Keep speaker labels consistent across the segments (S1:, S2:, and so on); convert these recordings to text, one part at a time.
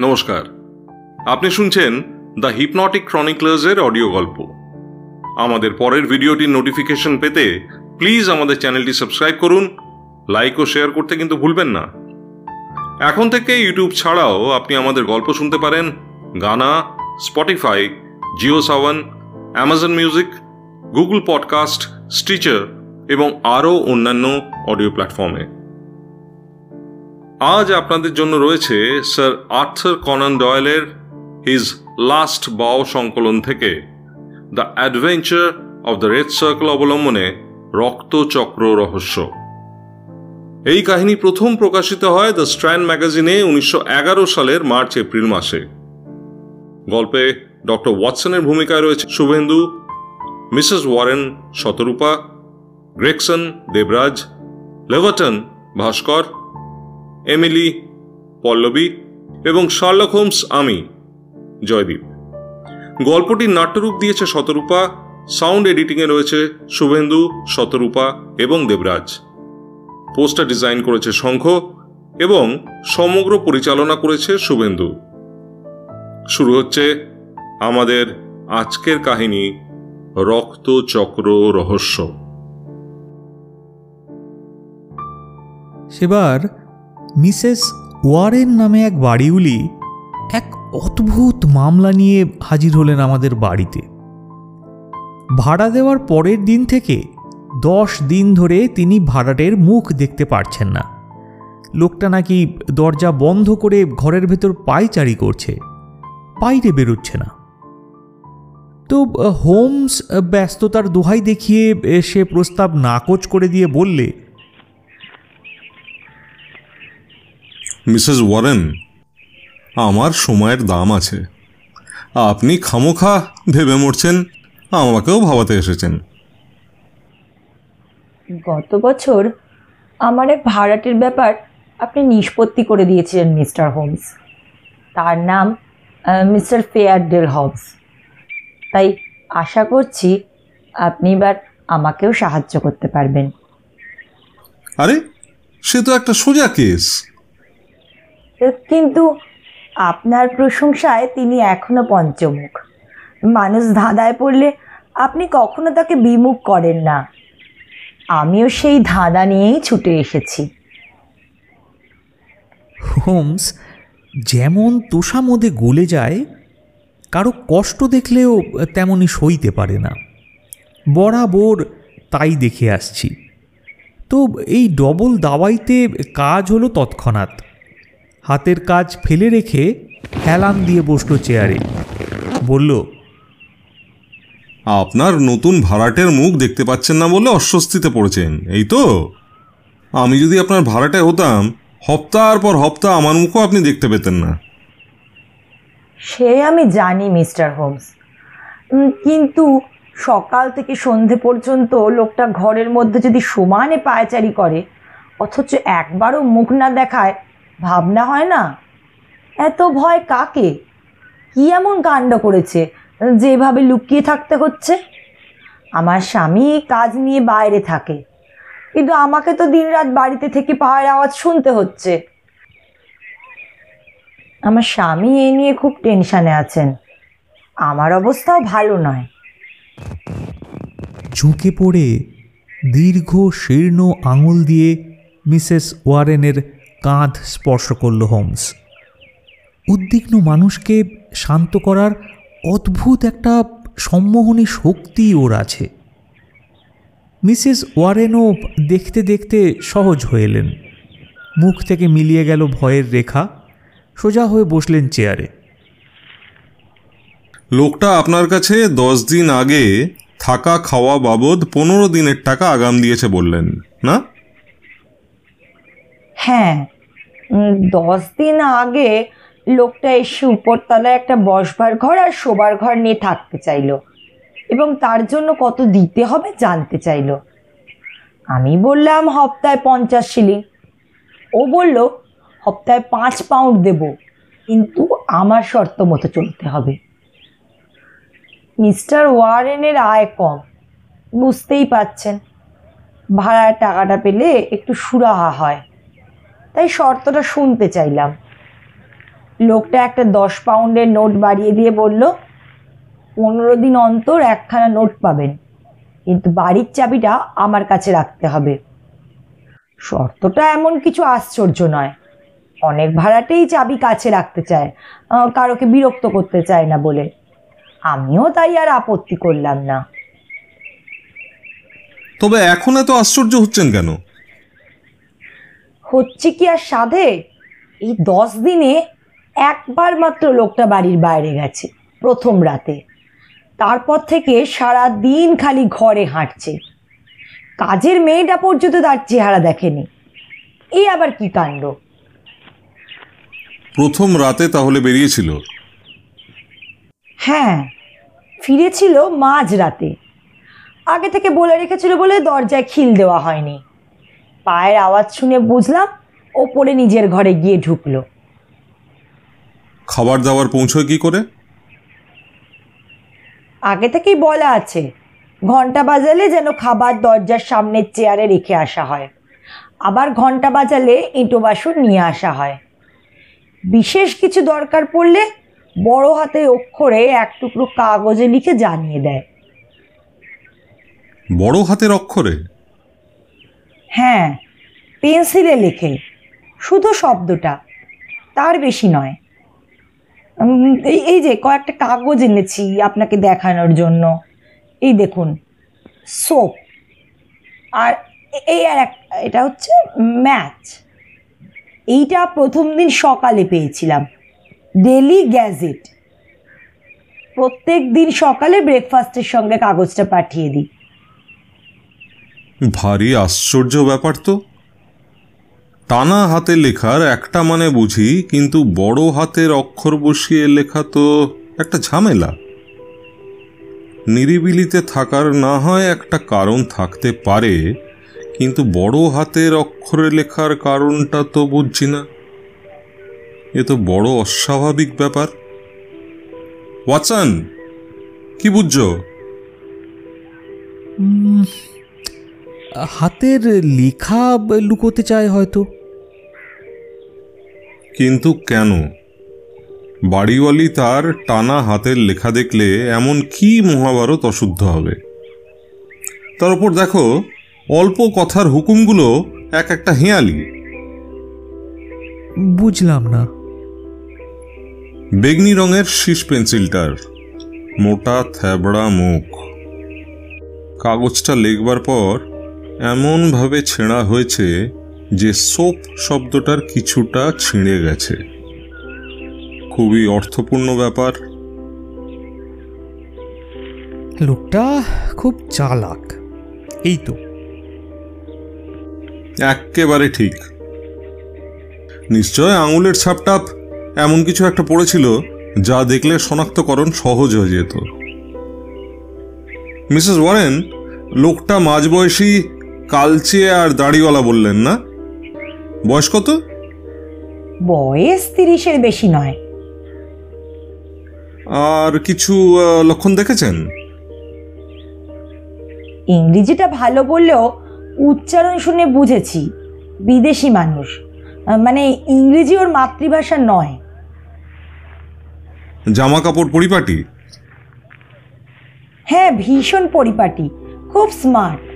S1: নমস্কার। আপনি শুনছেন দ্য হিপনটিক ক্রনিকলার্সের অডিও গল্প। আমাদের পরের ভিডিওটির নোটিফিকেশন পেতে প্লিজ আমাদের চ্যানেলটি সাবস্ক্রাইব করুন, লাইক ও শেয়ার করতে কিন্তু ভুলবেন না। এখন থেকে ইউটিউব ছাড়াও আপনি আমাদের গল্প শুনতে পারেন Gaana, Spotify, Jio Saavn, Amazon music, Google podcast, Stitcher এবং আরও অন্যান্য অডিও প্ল্যাটফর্মে। আজ আপনাদের জন্য রয়েছে স্যার আর্থার কনান ডয়েলের হিজ লাস্ট বাও সংকলন থেকে, the adventure of the red circle অবলম্বনে রক্তচক্র রহস্য। এই কাহিনী প্রথম প্রকাশিত হয় দ্য স্ট্র্যান্ড ম্যাগাজিনে উনিশশো এগারো সালের মার্চ এপ্রিল মাসে। গল্পে ডক্টর ওয়াটসনের ভূমিকায় রয়েছে Shubhendu, Mrs Warren Shatarupa Gregson Debraj Leverton Bhaskar Emily, Pallabi এবং শার্লক হোমস আমি, জয়দীপ। গল্পটির নাট্যরূপ দিয়েছে শতরূপা, সাউন্ড এডিটিংয়ে রয়েছে শুভেন্দু, শতরূপা এবং দেবরাজ। পোস্টার ডিজাইন করেছে শঙ্খ এবং সমগ্র পরিচালনা করেছে শুভেন্দু। শুরু হচ্ছে আমাদের আজকের কাহিনী, রক্তচক্র রহস্য।
S2: সেবার মিসেস ওয়ারেন নামে এক বাড়িউলি এক অদ্ভুত মামলা নিয়ে হাজির হলেন আমাদের বাড়িতে। ভাড়া দেওয়ার পরের দিন থেকে দশ দিন ধরে তিনি ভাড়াটের মুখ দেখতে পারছেন না। লোকটা নাকি দরজা বন্ধ করে ঘরের ভেতর পায়চারি করছে, বাইরে বেরোচ্ছে না। তো হোমস ব্যস্ততার দোহাই দেখিয়ে সে প্রস্তাব নাকচ করে দিয়ে বললে
S1: মিসেস ওয়ারেন আমার সময়ের দাম আছে। আপনি খামোখা ভেবে মরছেন আমাকেও ভাবাতে এসেছেন।
S3: গত বছর আমার এক ভাড়াটের ব্যাপার আপনি নিষ্পত্তি করে দিয়েছিলেন মিস্টার হোমস। তার নাম মিস্টার ফেয়ারডেল হবস তাই আশা করছি আপনি এবার আমাকেও সাহায্য করতে পারবেন।
S1: আরে সে তো একটা সোজা কেস।
S3: কিন্তু আপনার প্রশংসায় তিনি এখনও পঞ্চমুখ। মানুষ ধাঁধায় পড়লে আপনি কখনো তাকে বিমুখ করেন না। আমিও সেই ধাঁধা নিয়েই ছুটে এসেছি।
S2: হোমস, যেমন তোষামোদে গলে যায়, কারও কষ্ট দেখলেও তেমনই সইতে পারে না। বরাবর তাই দেখে আসছি। তো এই ডবল দাওয়াইতে কাজ হলো তৎক্ষণাৎ। হাতের কাজ ফেলে রেখে হেলান দিয়ে বসল চেয়ারে। বলল
S1: আপনার নতুন ভাড়াটের মুখ দেখতে পাচ্ছেন না বলে অস্বস্তিতে পড়েছেন এই তো? আমি যদি আপনার ভাড়াটায় হতাম হপ্তার পর হপ্তাহ আমার মুখও আপনি দেখতে পেতেন না।
S3: সে আমি জানি মিস্টার হোমস। কিন্তু সকাল থেকে সন্ধে পর্যন্ত লোকটা ঘরের মধ্যে যদি সমানে পায়চারি করে অথচ একবারও মুখ না দেখায় ভাবনা হয় না? এত ভয় কাকে? কি এমন কাণ্ড করেছে যেভাবে লুকিয়ে থাকতে হচ্ছে? আমার স্বামী কাজ নিয়ে বাইরে থাকে, কিন্তু আমাকে তো দিনরাত বাড়িতে থেকে পায়ের আওয়াজ শুনতে হচ্ছে। আমার স্বামী এ নিয়ে খুব টেনশানে আছেন। আমার অবস্থাও ভালো নয়।
S2: ঝুঁকে পড়ে দীর্ঘ শীর্ণ আঙুল দিয়ে মিসেস ওয়ারেনের কাঁধ স্পর্শ করল হোমস। উদ্বিগ্ন মানুষকে শান্ত করার অদ্ভুত একটা সম্মোহনী শক্তি ওর আছে। মিসেস ওয়ারেনও দেখতে দেখতে সহজ হয়ে এলেন। মুখ থেকে মিলিয়ে গেল ভয়ের রেখা। সোজা হয়ে বসলেন চেয়ারে।
S1: লোকটা আপনার কাছে দশ দিন আগে থাকা খাওয়া বাবদ পনেরো দিনের টাকা আগাম দিয়েছে বললেন না?
S3: হ্যাঁ দশ দিন আগে লোকটা এসে উপরতলায় একটা বসবার ঘর আর শোবার ঘর নিয়ে থাকতে চাইলো। এবং তার জন্য কত দিতে হবে জানতে চাইলো। আমি বললাম, হপ্তায় পঞ্চাশ শিলিং। ও বলল, হপ্তায় পাঁচ পাউন্ড দেব, কিন্তু আমার শর্ত মতো চলতে হবে। মিস্টার ওয়ারেনের আয় কম, বুঝতেই পাচ্ছেন ভাড়ার টাকাটা পেলে একটু সুরাহা হয়। তাই শর্তটা শুনতে চাইলাম। লোকটা একটা দশ পাউন্ডের নোট বাড়িয়ে দিয়ে বলল, পনেরো দিন অন্তর একখানা নোট পাবেন, কিন্তু বাড়ির চাবিটা আমার কাছে রাখতে হবে। শর্তটা এমন কিছু আশ্চর্য নয়। অনেক ভাড়াটেই চাবি কাছে রাখতে চায় কারোকে বিরক্ত করতে চায় না বলে। আমিও তাই আর আপত্তি করলাম না।
S1: তবে এখন এত আশ্চর্য হচ্ছেন কেন?
S3: হচ্ছে কি আর সাধে? এই দশ দিনে একবার মাত্র লোকটা বাড়ির বাইরে গেছে প্রথম রাতে। তারপর থেকে সারা দিন খালি ঘরে হাঁটছে। কাজের মেয়েটা পর্যন্ত তার চেহারা দেখেনি। এই আবার কি কাণ্ড?
S1: প্রথম রাতে তাহলে বেরিয়েছিল?
S3: হ্যাঁ ফিরেছিল মাঝ রাতে। আগে থেকে বলে রেখেছিল বলে দরজায় খিল দেওয়া হয়নি। পায়ের আওয়াজ শুনে বুঝলাম ওপরে নিজের ঘরে গিয়ে ঢুকলো।
S1: খাবার দাবার পৌঁছয় কি করে?
S3: আগে থেকেই বলা আছে ঘণ্টা বাজালে যেন খাবার দরজার সামনের চেয়ারে রেখে আসা হয়। আবার ঘণ্টা বাজালে এঁটো বাসন নিয়ে আসা হয়। বিশেষ কিছু দরকার পড়লে বড় হাতে অক্ষরে এক টুকরো কাগজে লিখে জানিয়ে দেয়।
S1: বড় হাতের অক্ষরে?
S3: হ্যাঁ পেন্সিলে লেখে। শুধু শব্দটা, তার বেশি নয়। এই যে কয়েকটা কাগজ এনেছি আপনাকে দেখানোর জন্য। এই দেখুন, সোপ। আর এই আর এক, এটা হচ্ছে ম্যাচ। এইটা প্রথম দিন সকালে পেয়েছিলাম। Daily Gazette. প্রত্যেক দিন সকালে ব্রেকফাস্টের সঙ্গে কাগজটা পাঠিয়ে দিই।
S1: ভারী আশ্চর্য ব্যাপার তো। টানা হাতে লেখার একটা মানে বুঝি, কিন্তু বড় হাতের অক্ষর বসিয়ে লেখা তো একটা ঝামেলা। নিরিবিলিতে থাকার না হয় একটা কারণ থাকতে পারে, কিন্তু বড় হাতের অক্ষরে লেখার কারণটা তো বুঝছি না। এ তো বড় অস্বাভাবিক ব্যাপার। ওয়াচান, কি বুঝছ?
S2: হাতের লেখা লুকোতে চায় হয়তো।
S1: কিন্তু কেন? বাড়িওয়ালি তার টানা হাতের লেখা দেখলে এমন কি মহাভারত অশুদ্ধ হবে? তার উপর দেখো অল্প কথার হুকুমগুলো এক একটা হেঁয়ালি।
S2: বুঝলাম না।
S1: বেগনি রঙের শীষ পেন্সিলটার মোটা থ্যাবড়া মুখ। কাগজটা লেখবার পর এমনভাবে ছেঁড়া হয়েছে যে সোপ শব্দটার কিছুটা ছিঁড়ে গেছে। খুবই অর্থপূর্ণ ব্যাপার।
S2: লোকটা খুব চালাক। এই তো।
S1: এক্কেবারে ঠিক। নিশ্চয় আঙুলের ছাপটাপ এমন কিছু একটা পড়েছিল যা দেখলে শনাক্তকরণ সহজ হয়ে যেত। মিসেস ওয়ারেন লোকটা মাঝবয়সী কালচে আর দাড়িওয়ালা বললেন না? বয়স কত?
S3: বয়স তিরিশের বেশি নয়।
S1: আর কিছু লক্ষণ দেখেছেন?
S3: ইংরেজিটা ভালো বললেও উচ্চারণ শুনে বুঝেছি বিদেশি মানুষ। মানে ইংরেজি ওর মাতৃভাষা নয়।
S1: জামা কাপড় পরিপাটি?
S3: হ্যাঁ ভীষণ পরিপাটি খুব স্মার্ট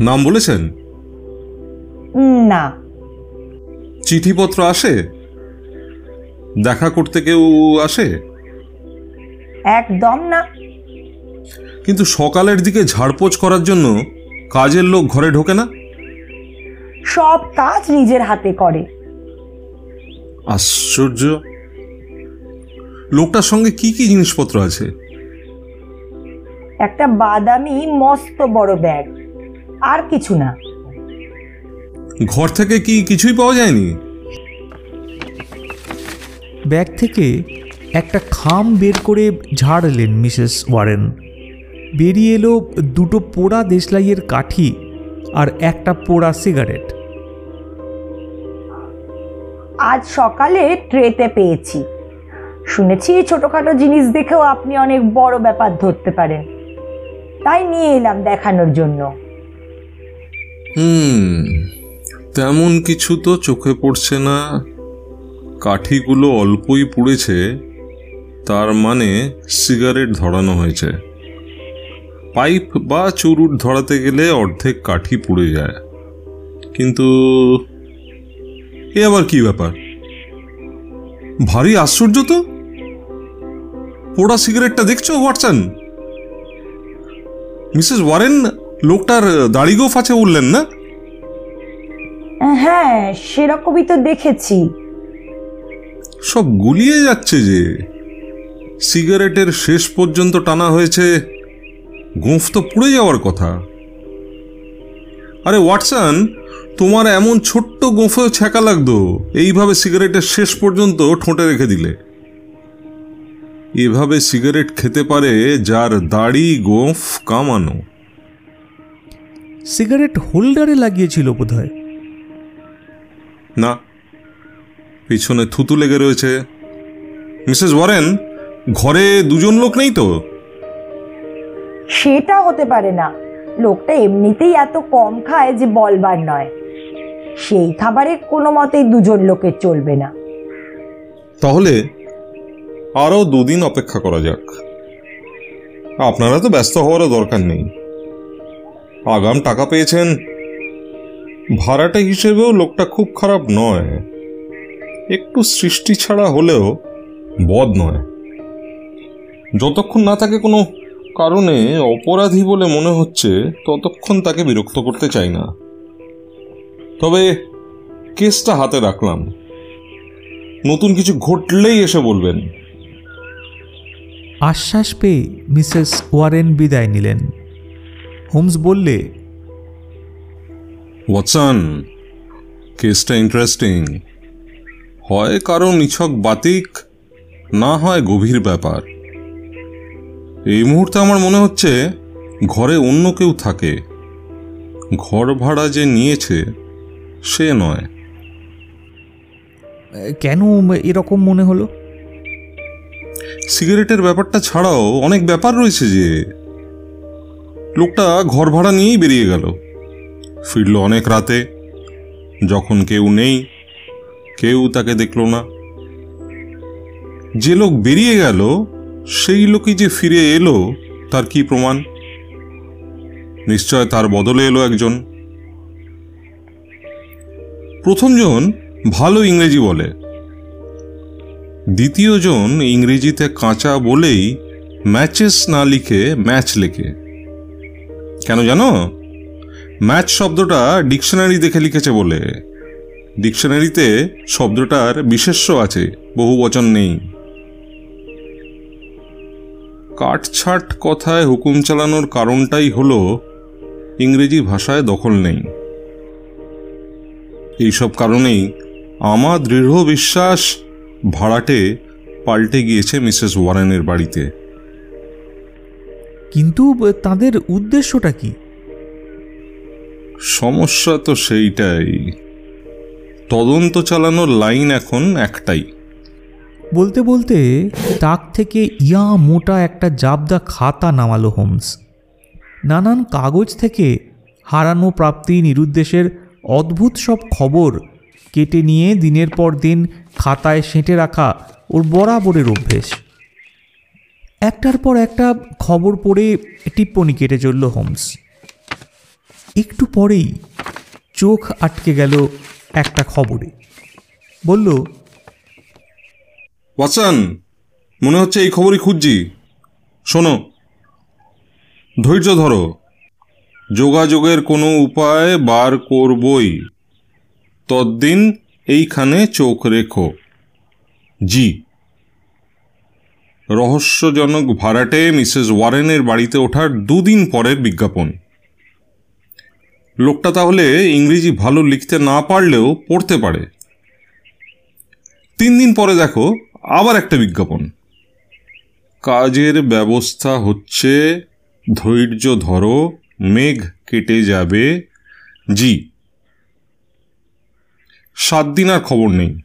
S1: নাম বলেছেন?
S3: না।
S1: চিঠিপত্র আসে? দেখা করতে কেউ আসে?
S3: একদম না।
S1: কিন্তু সকালের দিকে ঝাড়পোছ করার জন্য কাজের লোক ঘরে ঢোকে না?
S3: সব কাজ নিজের হাতে করে।
S1: আশ্চর্য। লোকটার সঙ্গে কি কি জিনিসপত্র আছে?
S3: একটা বাদামি মস্ত বড় ব্যাগ। আর কিছু না।
S1: ঘর থেকে কি কিছুই পাওয়া যায়নি?
S2: ব্যাগ থেকে একটা খাম বের করে ঝাড়লেন মিসেস ওয়ারেন। বেরিয়ে এলো দুটো পোড়া দেশলাইয়ের কাঠি আর একটা পোড়া সিগারেট।
S3: আজ সকালে ট্রেতে পেয়েছি। শুনেছি ছোটখাটো জিনিস দেখেও আপনি অনেক বড় ব্যাপার ধরতে পারেন। তাই নিয়ে এলাম দেখানোর জন্য।
S1: হুম, তেমন কিছু তো চোখে পড়ছে না। কাঠিগুলো অল্পই পুড়েছে, তার মানে সিগারেট ধরানো হয়েছে। পাইপ বা চুরুট ধরাতে গেলে অর্ধেক কাঠি পুড়ে যায়। কিন্তু এ আবার কি ব্যাপার? ভারী আশ্চর্য তো! পোড়া সিগারেটটা দেখছ, ওয়াটসন? মিসেস ওয়ারেন লোকটার দাড়ি গোফ আছে বললেন না?
S3: হ্যাঁ সেরকমই তো দেখেছি।
S1: সব গুলিয়ে যাচ্ছে যে। সিগারেটের শেষ পর্যন্ত টানা হয়েছে। গোঁফ তো পুড়ে যাওয়ার কথা। আরে ওয়াটসন তোমার এমন ছোট্ট গোঁফেও ছ্যাঁকা লাগতো। এইভাবে সিগারেটের শেষ পর্যন্ত ঠোঁটে রেখে দিলে। এভাবে সিগারেট খেতে পারে যার দাড়ি গোঁফ কামানো।
S2: সিগারেট হোল্ডারে লাগিয়েছিল বোধহয়।
S1: না পিছনে থুতু লেগে রয়েছে। মিসেস ওয়ারেন ঘরে দুজন লোক নেই তো?
S3: সেটা হতে পারে না। লোকটা এমনিতেই এত কম খায় যে বলবার নয়। সেই খাবারে কোনো মতেই দুজন লোকের চলবে না।
S1: তাহলে আরও দুদিন অপেক্ষা করা যাক। আপনারা তো ব্যস্ত হওয়ারও দরকার নেই। আগাম টাকা পেয়েছেন। ভাড়াটা হিসেবেও লোকটা খুব খারাপ নয়। একটু সৃষ্টি ছাড়া হলেও বদ নয়। যতক্ষণ না তাকে কোনো কারণে অপরাধী বলে মনে হচ্ছে, ততক্ষণ তাকে বিরক্ত করতে চাই না। তবে কেসটা হাতে রাখলাম। নতুন কিছু ঘটলেই এসে বলবেন।
S2: আশ্বাস পেয়ে মিসেস ওয়ারেন বিদায় নিলেন। হোমস বললে
S1: ওয়াটসন কেসটা ইন্টারেস্টিং হয় কারও নিছক বাতিক না হয় গভীর ব্যাপার। এই মুহূর্তে আমার মনে হচ্ছে ঘরে অন্য কেউ থাকে। ঘর ভাড়া যে নিয়েছে সে নয়।
S2: কেন এরকম মনে হলো?
S1: সিগারেটের ব্যাপারটা ছাড়াও অনেক ব্যাপার রয়েছে যে লোকটা ঘর ভাড়া নিয়েই বেরিয়ে গেল। ফিরল অনেক রাতে। যখন কেউ নেই, কেউ তাকে দেখল না। যে লোক বেরিয়ে গেল, সেই লোকই যে ফিরে এলো, তার কি প্রমাণ? নিশ্চয় তার বদলে এলো একজন। প্রথমজন ভালো ইংরেজি বলে। দ্বিতীয়জন ইংরেজিতে কাঁচা বলেই ম্যাচেস না লিখে ম্যাচ লেখে। কেন জানো? ম্যাচ শব্দটা ডিকশনারি দেখে লিখেছে বলে। ডিকশনারিতে শব্দটার বিশেষ্য আছে, বহু বচন নেই। কাটছাট কথায় হুকুম চালানোর কারণটাই হলো, ইংরেজি ভাষায় দখল নেই। এইসব কারণেই আমার দৃঢ় বিশ্বাস ভাড়াটে পাল্টে গিয়েছে মিসেস ওয়ারেনের বাড়িতে।
S2: কিন্তু তাদের উদ্দেশ্যটা কি?
S1: সমস্যা তো সেইটাই। তদন্ত চালানোর লাইন এখন একটাই।
S2: বলতে বলতে তাক থেকে ইয়া মোটা একটা জাবদা খাতা নামালো হোমস। নানান কাগজ থেকে হারানো প্রাপ্তি নিরুদ্দেশের অদ্ভুত সব খবর কেটে নিয়ে দিনের পর দিন খাতায় সেঁটে রাখা ওর বরাবরের অভ্যেস। একটার পর একটা খবর পড়ে টিপ্পনি কেটে চলল হোমস। একটু পরেই চোখ আটকে গেল একটা খবরে। বলল,
S1: ওয়াটসন, মনে হচ্ছে এই খবরই খুঁজছি। শোনো, ধৈর্য ধরো। যোগাযোগের কোনো উপায় বার করবই। তদ্দিন এইখানে চোখ রেখো। জি। রহস্যজনক ভাড়াটে মিসেস ওয়ারেনের বাড়িতে ওঠার দুদিন পরের বিজ্ঞাপন। লোকটা তাহলে ইংরেজি ভালো লিখতে না পারলেও পড়তে পারে। তিন দিন পরে দেখো, আবার একটা বিজ্ঞাপন। কাজের ব্যবস্থা হচ্ছে, ধৈর্য ধরো, মেঘ কেটে যাবে। জি। সাত দিন আর খবর নেই।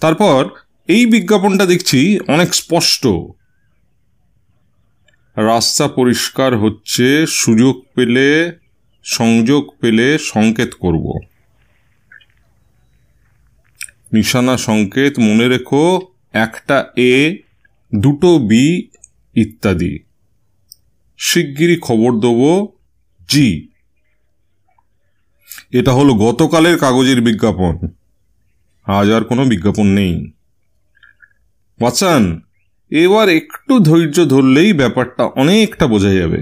S1: তারপর এই বিজ্ঞাপনটা দেখছি অনেক স্পষ্ট। রাস্তা পরিষ্কার হচ্ছে, সুযোগ পেলে, সংযোগ পেলে সংকেত করব। নিশানা সংকেত, মনে রেখো, একটা এ, দুটো বি ইত্যাদি। শিগগিরই খবর দেবো জি। এটা হলো গতকালের কাগজের বিজ্ঞাপন। আজ আর কোনো বিজ্ঞাপন নেই। ওয়াচান এবার একটু ধৈর্য ধরলেই ব্যাপারটা অনেকটা বোঝা যাবে।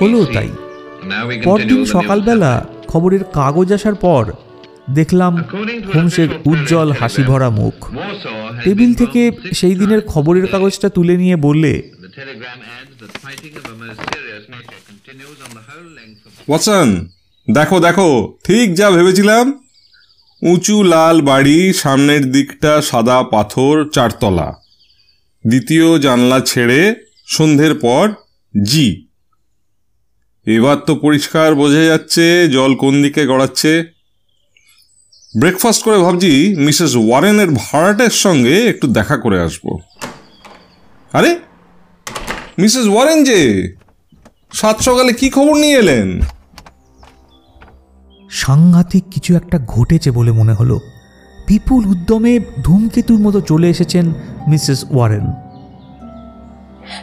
S2: হলো তাই। পরদিন সকালবেলা খবরের কাগজ আসার পর দেখলাম হোমসের উজ্জ্বল হাসি ভরা মুখ। টেবিল থেকে সেই দিনের খবরের কাগজটা তুলে নিয়ে বললে
S1: ওয়াসান দেখো দেখো, ঠিক যা ভেবেছিলাম। উঁচু লাল বাড়ি, সামনের দিকটা সাদা পাথর, চারতলা। দ্বিতীয় জানলা ছেড়ে সন্ধ্যের পর জি। এবার তো পরিষ্কার বোঝা যাচ্ছে জল কোন দিকে গড়াচ্ছে। ব্রেকফাস্ট করে ভাবছি মিসেস ওয়ারেনের ভাড়াটের সঙ্গে একটু দেখা করে আসব। আরে, মিসেস ওয়ারেন যে, সাত সকালে কি খবর নিয়ে এলেন?
S2: সাংঘাতিক কিছু একটা ঘটেছে বলে মনে হলো। বিপুল উদ্যমে ধূমকেতুর মতো চলে এসেছেন Mrs Warren.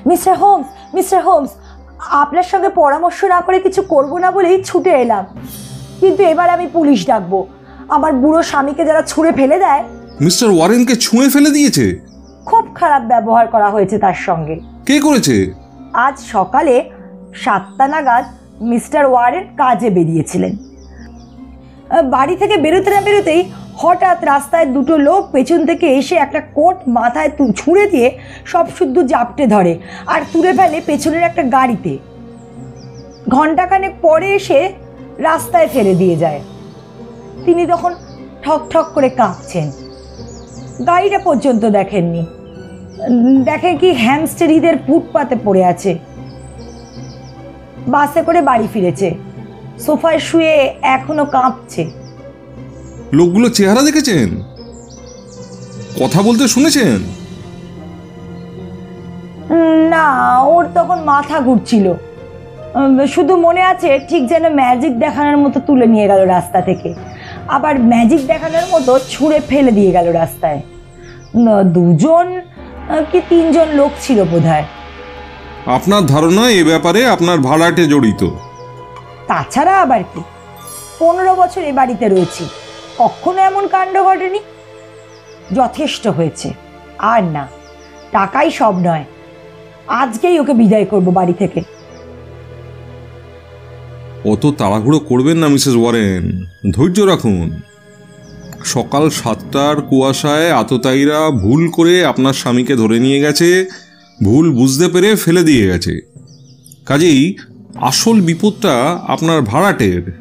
S3: Mr Holmes Mr Holmes আপনার সঙ্গে পরামর্শ না করে কিছু করব না বলেই ছুটে এলাম। কিন্তু এবার আমি পুলিশ ডাকবো। আমার বুড়ো স্বামীকে যারা ছুঁড়ে ফেলে দেয়
S1: মিস্টার ওয়ারেনকে ছুঁয়ে ফেলে দিয়েছে?
S3: খুব খারাপ ব্যবহার করা হয়েছে তার সঙ্গে।
S1: কে করেছে?
S3: আজ সকালে সাতটা নাগাদ মিস্টার ওয়ারেন কাজে বেরিয়েছিলেন। বাড়ি থেকে বেরোতে না বেরোতেই হঠাৎ রাস্তায় দুটো লোক পেছন থেকে এসে একটা কোট মাথায় ছুঁড়ে দিয়ে সব শুদ্ধ জাপটে ধরে আর তুলে ফেলে পেছনের একটা গাড়িতে। ঘন্টাখানেক পরে এসে রাস্তায় ফেলে দিয়ে যায়। তিনি তখন ঠক ঠক করে কাঁপছেন। গাড়িটা পর্যন্ত দেখেননি। দেখেন কি হ্যামস্টার ঈদের ফুটপাতে পড়ে আছে। বাসে করে বাড়ি ফিরেছে। সোফায় শুয়ে এখনও কাঁপছে।
S1: লোকগুলো চেহারা দেখেছেন? কথা বলতে শুনেছেন?
S3: না ওর তখন মাথা ঘুরছিল। শুধু মনে আছে ঠিক যেন ম্যাজিক দেখানোর মতো তুলে নিয়ে গেল রাস্তা থেকে। আবার ম্যাজিক দেখানোর মতো ছুঁড়ে ফেলে দিয়ে গেল রাস্তায়। দুজন কি তিনজন লোক ছিল বোধহয়।
S1: আপনার ধারণা এ ব্যাপারে আপনার ভাড়াটে জড়িত।
S3: তাছাড়া আবার কি? পনেরো বছর এ বাড়িতে রয়েছি। কখনো এমন কাণ্ড ঘটেনি? যথেষ্ট হয়েছে। আর না, টাকাই সব নয়। আজকেই ওকে বিদায় করব বাড়ি থেকে।
S1: অত তাড়াহুড়ো করবেন না, মিসেস ওয়ারেন। ধৈর্য রাখুন। সকাল সাতটার কুয়াশায় আততায়ীরা ভুল করে আপনার স্বামীকে ধরে নিয়ে গেছে, ভুল বুঝতে পেরে ফেলে দিয়ে গেছে। কাজেই আসল বিপদটা আপনার ভাড়াটের।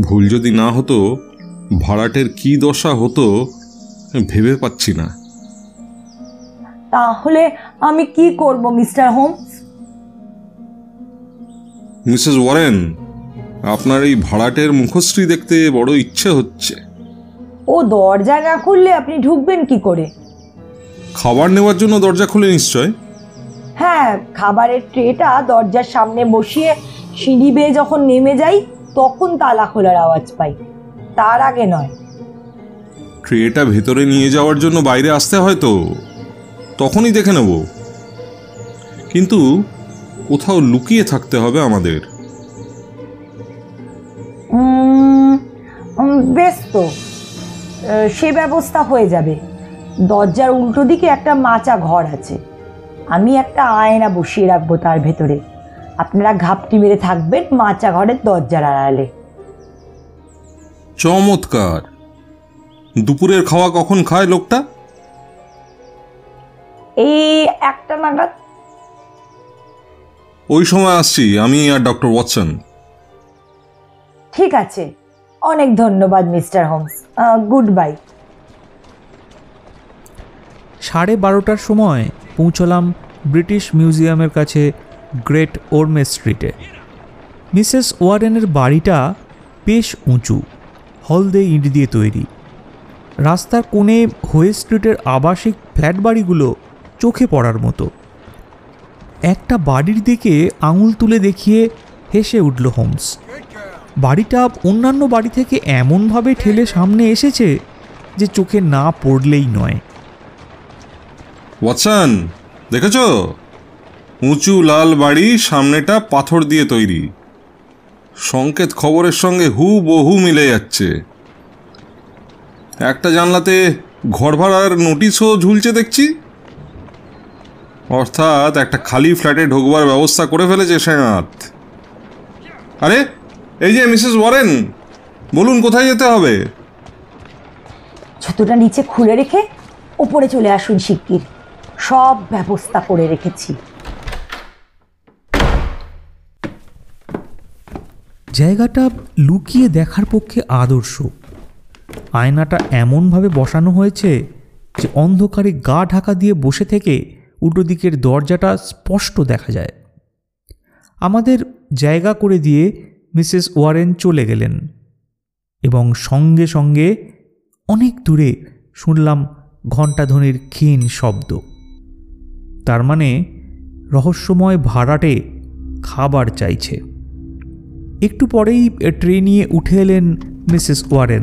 S1: ভুল যদি না হতো ভাড়াটের কি দশা হতো ভেবে পাচ্ছি না।
S3: তাহলে আমি কি করব মিস্টার হোমস?
S1: মিসেস ওয়ারেন আপনার এই ভাড়াটের মুখশ্রী দেখতে বড় ইচ্ছে হচ্ছে।
S3: ও দরজা না খুললে আপনি ঢুকবেন কি করে?
S1: খাবার নেওয়ার জন্য দরজা খুলে নিশ্চয়?
S3: হ্যাঁ খাবারের ট্রেটা দরজার সামনে বসিয়ে সিঁড়ি বেয়ে যখন নেমে যাই তখন তালা খোলার আওয়াজ পাই। তার আগে নয়।
S1: ট্রেটা ভেতরে নিয়ে যাওয়ার জন্য বাইরে আসতে হয় তো? তখনই দেখে নেব। কিন্তু কোথাও লুকিয়ে থাকতে হবে আমাদের।
S3: বেশ তো। সে ব্যবস্থা হয়ে যাবে। দরজার উল্টো দিকে একটা মাচা ঘর আছে। আমি একটা আয়না বসিয়ে রাখব তার ভেতরে। আপনারা ঘাপটি মেরে থাকবেন মাচা ঘরের দরজার আড়ালে।
S1: চমৎকার। দুপুরের খাওয়া কখন খায় লোকটা?
S3: এই একটা নাগাদ।
S1: ওই সময় আসছি আমি আর ডক্টর ওয়াটসন।
S3: ঠিক আছে। অনেক ধন্যবাদ মিস্টার হোমস। Good bye.
S2: সাড়ে বারোটার সময় পৌঁছলাম ব্রিটিশ মিউজিয়ামের কাছে গ্রেট ওরমে স্ট্রিটে। মিসেস ওয়ারেনের বাড়িটা বেশ উঁচু, হলদে ইট দিয়ে তৈরি। রাস্তার কোণে হোয়ে স্ট্রিটের আবাসিক ফ্ল্যাট বাড়িগুলো চোখে পড়ার মতো। একটা বাড়ির দিকে আঙুল তুলে দেখিয়ে হেসে উঠল হোমস। বাড়িটা অন্যান্য বাড়ি থেকে এমনভাবে ঠেলে সামনে এসেছে যে চোখে না পড়লেই নয়।
S1: ওয়াটসন, দেখেছ? উঁচু লাল বাড়ি সামনেটা পাথর দিয়ে তৈরি। সংকেত খবরের সঙ্গে হু বহু মিলে যাচ্ছে। একটা জানলাতে ঘর ভাড়ার নোটিশও ঝুলছে দেখছি। অর্থাৎ একটা খালি ফ্ল্যাটে ঢোকবার ব্যবস্থা করে ফেলেছে সেনাথ আরে, এই যে মিসেস ওয়ারেন, বলুন কোথায় যেতে হবে?
S3: জুতোটা নিচে খুলে রেখে উপরে চলে আসুন শিগগির। সব ব্যবস্থা করে রেখেছি।
S2: জায়গাটা লুকিয়ে দেখার পক্ষে আদর্শ। আয়নাটা এমনভাবে বসানো হয়েছে যে অন্ধকারে গা ঢাকা দিয়ে বসে থেকে উল্টো দিকের দরজাটা স্পষ্ট দেখা যায়। আমাদের জায়গা করে দিয়ে মিসেস ওয়ারেন চলে গেলেন এবং সঙ্গে সঙ্গে অনেক দূরে শুনলাম ঘণ্টাধ্বনির ক্ষীণ শব্দ। তার মানে রহস্যময় ভাড়াটে খাবার চাইছে। একটু পরেই ট্রে নিয়ে উঠে এলেন মিসেস ওয়ারেন।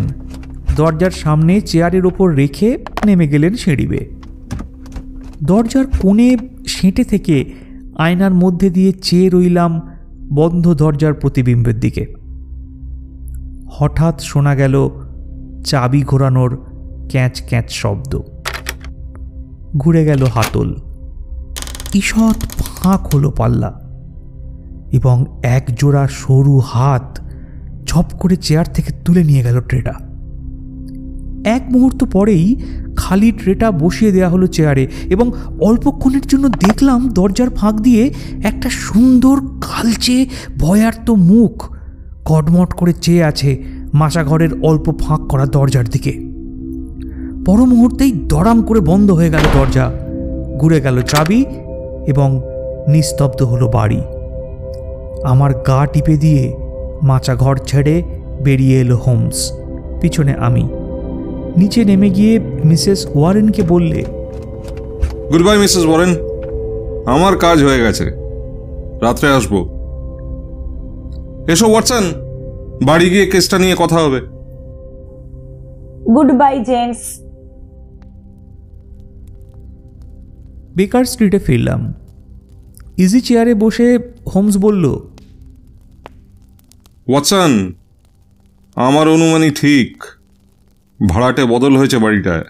S2: দরজার সামনে চেয়ারের ওপর রেখে নেমে গেলেন সিঁড়িবে। দরজার কোণে সেঁটে থেকে আয়নার মধ্যে দিয়ে চেয়ে রইলাম বন্ধ দরজার প্রতিবিম্বের দিকে। হঠাৎ শোনা গেল চাবি ঘোরানোর ক্যাঁচ ক্যাঁচ শব্দ। ঘুরে গেল হাতল। ঈষৎ ফাঁক হলো পাল্লা এবং এক জোড়া সরু হাত ঝপ করে চেয়ার থেকে তুলে নিয়ে গেল ট্রেটা। এক মুহূর্ত পরেই খালি ট্রেটা বসিয়ে দেওয়া হলো চেয়ারে এবং অল্পক্ষণের জন্য দেখলাম দরজার ফাঁক দিয়ে একটা সুন্দর কালচে ভয়ার্ত মুখ কটমট করে চেয়ে আছে মাসাঘরের অল্প ফাঁক করা দরজার দিকে। পর মুহূর্তেই দড়াম করে বন্ধ হয়ে গেল দরজা, ঘুরে গেল চাবি এবং নিস্তব্ধ হলো বাড়ি। আমার গা টিপে দিয়ে মাচা ঘর ছেড়ে বেরিয়ে এলো হোমস পিছনে আমি। নিচে নেমে গিয়ে মিসেস ওয়ারেনকে বললে
S1: গুড বাই মিসেস ওয়ারেন আমার কাজ হয়ে গেছে রাত্রে আসব। এসো ওয়াটসন বাড়ি গিয়ে কেসটা নিয়ে কথা হবে।
S3: গুড বাই জেন্টস
S2: বেকার স্ট্রিটে ফিরলাম। ইজি চেয়ারে বসে হোমস বলল
S1: ওয়াটসন আমার অনুমানই ঠিক। ভাড়াটে বদল হয়েছে বাড়িটায়।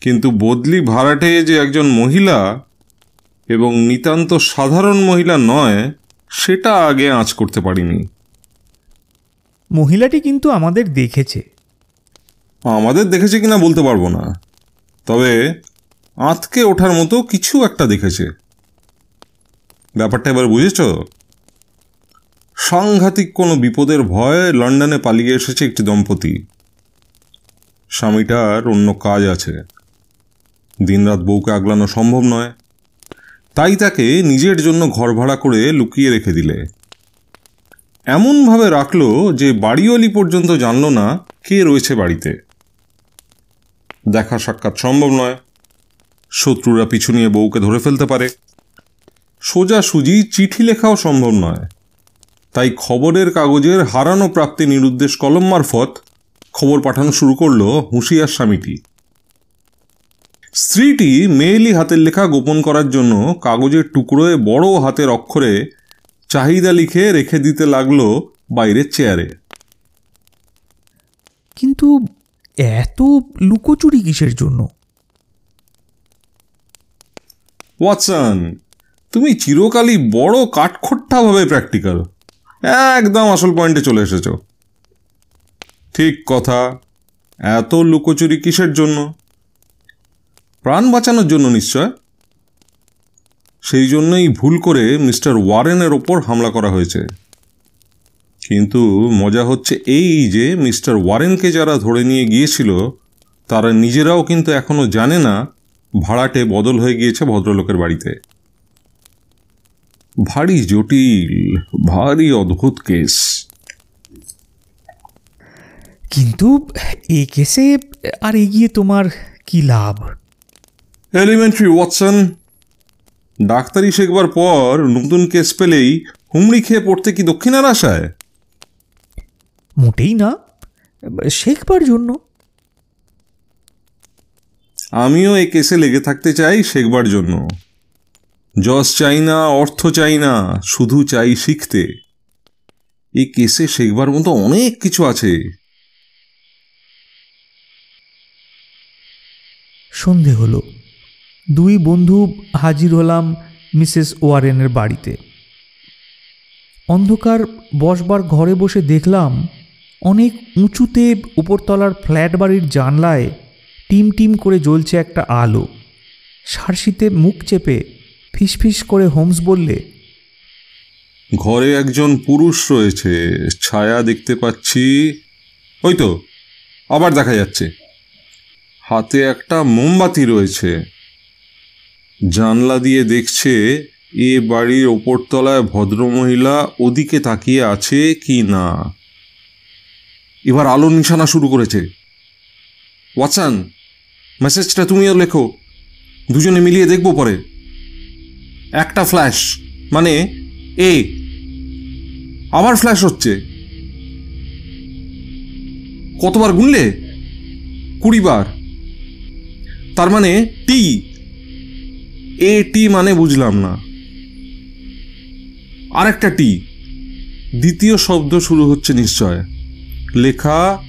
S1: কিন্তু বদলি ভাড়াটে যে একজন মহিলা এবং নিতান্ত সাধারণ মহিলা নয় সেটা আগে আঁচ করতে পারিনি।
S2: মহিলাটি কিন্তু আমাদের দেখেছে।
S1: আমাদের দেখেছে কিনা বলতে পারব না। তবে আঁতকে ওঠার মতো কিছু একটা দেখেছে। ব্যাপারটা এবার বুঝেছ? সাংঘাতিক কোনো বিপদের ভয়ে লন্ডনে পালিয়ে এসেছে একটি দম্পতি। স্বামীটার অন্য কাজ আছে। দিনরাত বউকে আগলানো সম্ভব নয়। তাই তাকে নিজের জন্য ঘর ভাড়া করে লুকিয়ে রেখে দিলে। এমনভাবে রাখল যে বাড়িওয়ালি পর্যন্ত জানল না কে রয়েছে বাড়িতে। দেখা সাক্ষাৎ সম্ভব নয়। শত্রুরা পিছু নিয়ে বউকে ধরে ফেলতে পারে। সোজা সুজি চিঠি লেখাও সম্ভব নয়। তাই খবরের কাগজের হারানো প্রাপ্তি নিরুদ্দেশ কলম মারফত খবর পাঠানো শুরু করল হুঁশিয়ার স্বামীটি। স্ত্রীটি মেয়েলি হাতের লেখা গোপন করার জন্য কাগজের টুকরোয় বড় হাতের অক্ষরে চাহিদা লিখে রেখে দিতে লাগল বাইরের চেয়ারে।
S2: কিন্তু এত লুকোচুরি কিসের জন্য?
S1: ওয়াটসন, তুমি চিরকালই বড় কাঠখোট্টাভাবে প্র্যাকটিক্যাল একদম আসল পয়েন্টে চলে এসেছ। ঠিক কথা, এত লুকোচুরি কিসের জন্য? প্রাণ বাঁচানোর জন্য নিশ্চয়? সেই জন্যই ভুল করে মিস্টার ওয়ারেনের ওপর হামলা করা হয়েছে। কিন্তু মজা হচ্ছে এই যে মিস্টার ওয়ারেনকে যারা ধরে নিয়ে গিয়েছিল, তারা নিজেরাও কিন্তু এখনও জানে না ভাড়াটে বদল হয়ে গিয়েছে ভদ্রলোকের বাড়িতে। ভারী জটিল ভারী অদ্ভুত কেস।
S2: কিন্তু এই কেসে আর এগিয়ে তোমার কি লাভ?
S1: এলিমেন্টারি ওয়াটসন ডাক্তারি শেখবার পর নতুন কেস পেলেই হুমড়ি খেয়ে পড়তে কি দক্ষিণার আশায়?
S2: মোটেই না। শেখবার জন্য।
S1: আমিও এই কেসে লেগে থাকতে চাই শেখবার জন্য। যশ চাই না, অর্থ চাই না, শুধু চাই শিখতে। এই কেসে শেখবার মতো অনেক কিছু আছে।
S2: সন্ধে হলো। দুই বন্ধু হাজির হলাম মিসেস ওয়ারেনের বাড়িতে। অন্ধকার বসবার ঘরে বসে দেখলাম অনেক উঁচুতে উপরতলার ফ্ল্যাট বাড়ির জানলায় টিম টিম করে জ্বলছে একটা আলো। সারসিতে মুখ চেপে ফিসফিস করে হোমস বললে,
S1: ঘরে একজন পুরুষ রয়েছে, ছায়া দেখতে পাচ্ছি। ওই তো, আবার দেখা যাচ্ছে। হাতে একটা মোমবাতি রয়েছে। জানলা দিয়ে দেখছে এ বাড়ির ওপরতলায় ভদ্রমহিলা ওদিকে তাকিয়ে আছে কি না। এবার আলো নিশানা শুরু করেছে। ওয়াটসান মেসেজটা তুমিও লেখো। দুজনে মিলিয়ে দেখব পরে। একটা ফ্ল্যাশ মানে এ আবার ফ্ল্যাশ হচ্ছে। কতবার গুনলে? কুড়ি বার তার মানে টি এ টি মানে বুঝলাম না। আরেকটা টি দ্বিতীয় শব্দ শুরু হচ্ছে নিশ্চয়। লেখা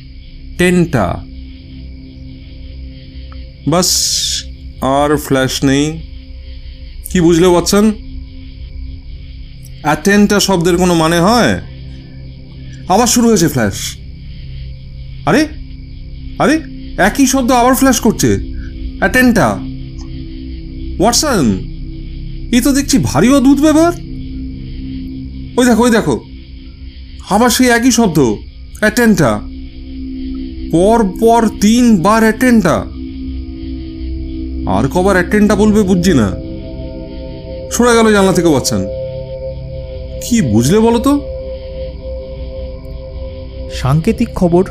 S1: টেনটা। বাস আর ফ্ল্যাশ নেই। কি বুঝলে, ওয়াটসন? অ্যাটেনটা শব্দের কোনো মানে হয়? আবার শুরু হয়েছে ফ্ল্যাশ আরে আরে, একই শব্দ আবার ফ্ল্যাশ করছে। অ্যাটেনটা। ওয়াটসন, এ তো দেখছি ভারী অদ্ভুত ব্যাপার। ওই দেখো ওই দেখো। আবার সেই একই শব্দ, অ্যাটেনটা। পর পর তিনবার অ্যাটেনটা। আর কবার অ্যাটেনটা বলবে বুঝছি না। সরে গেল জানলা থেকে বাচ্চান। কি বুঝলে বলো তো?
S2: সাংকেতিক খবর।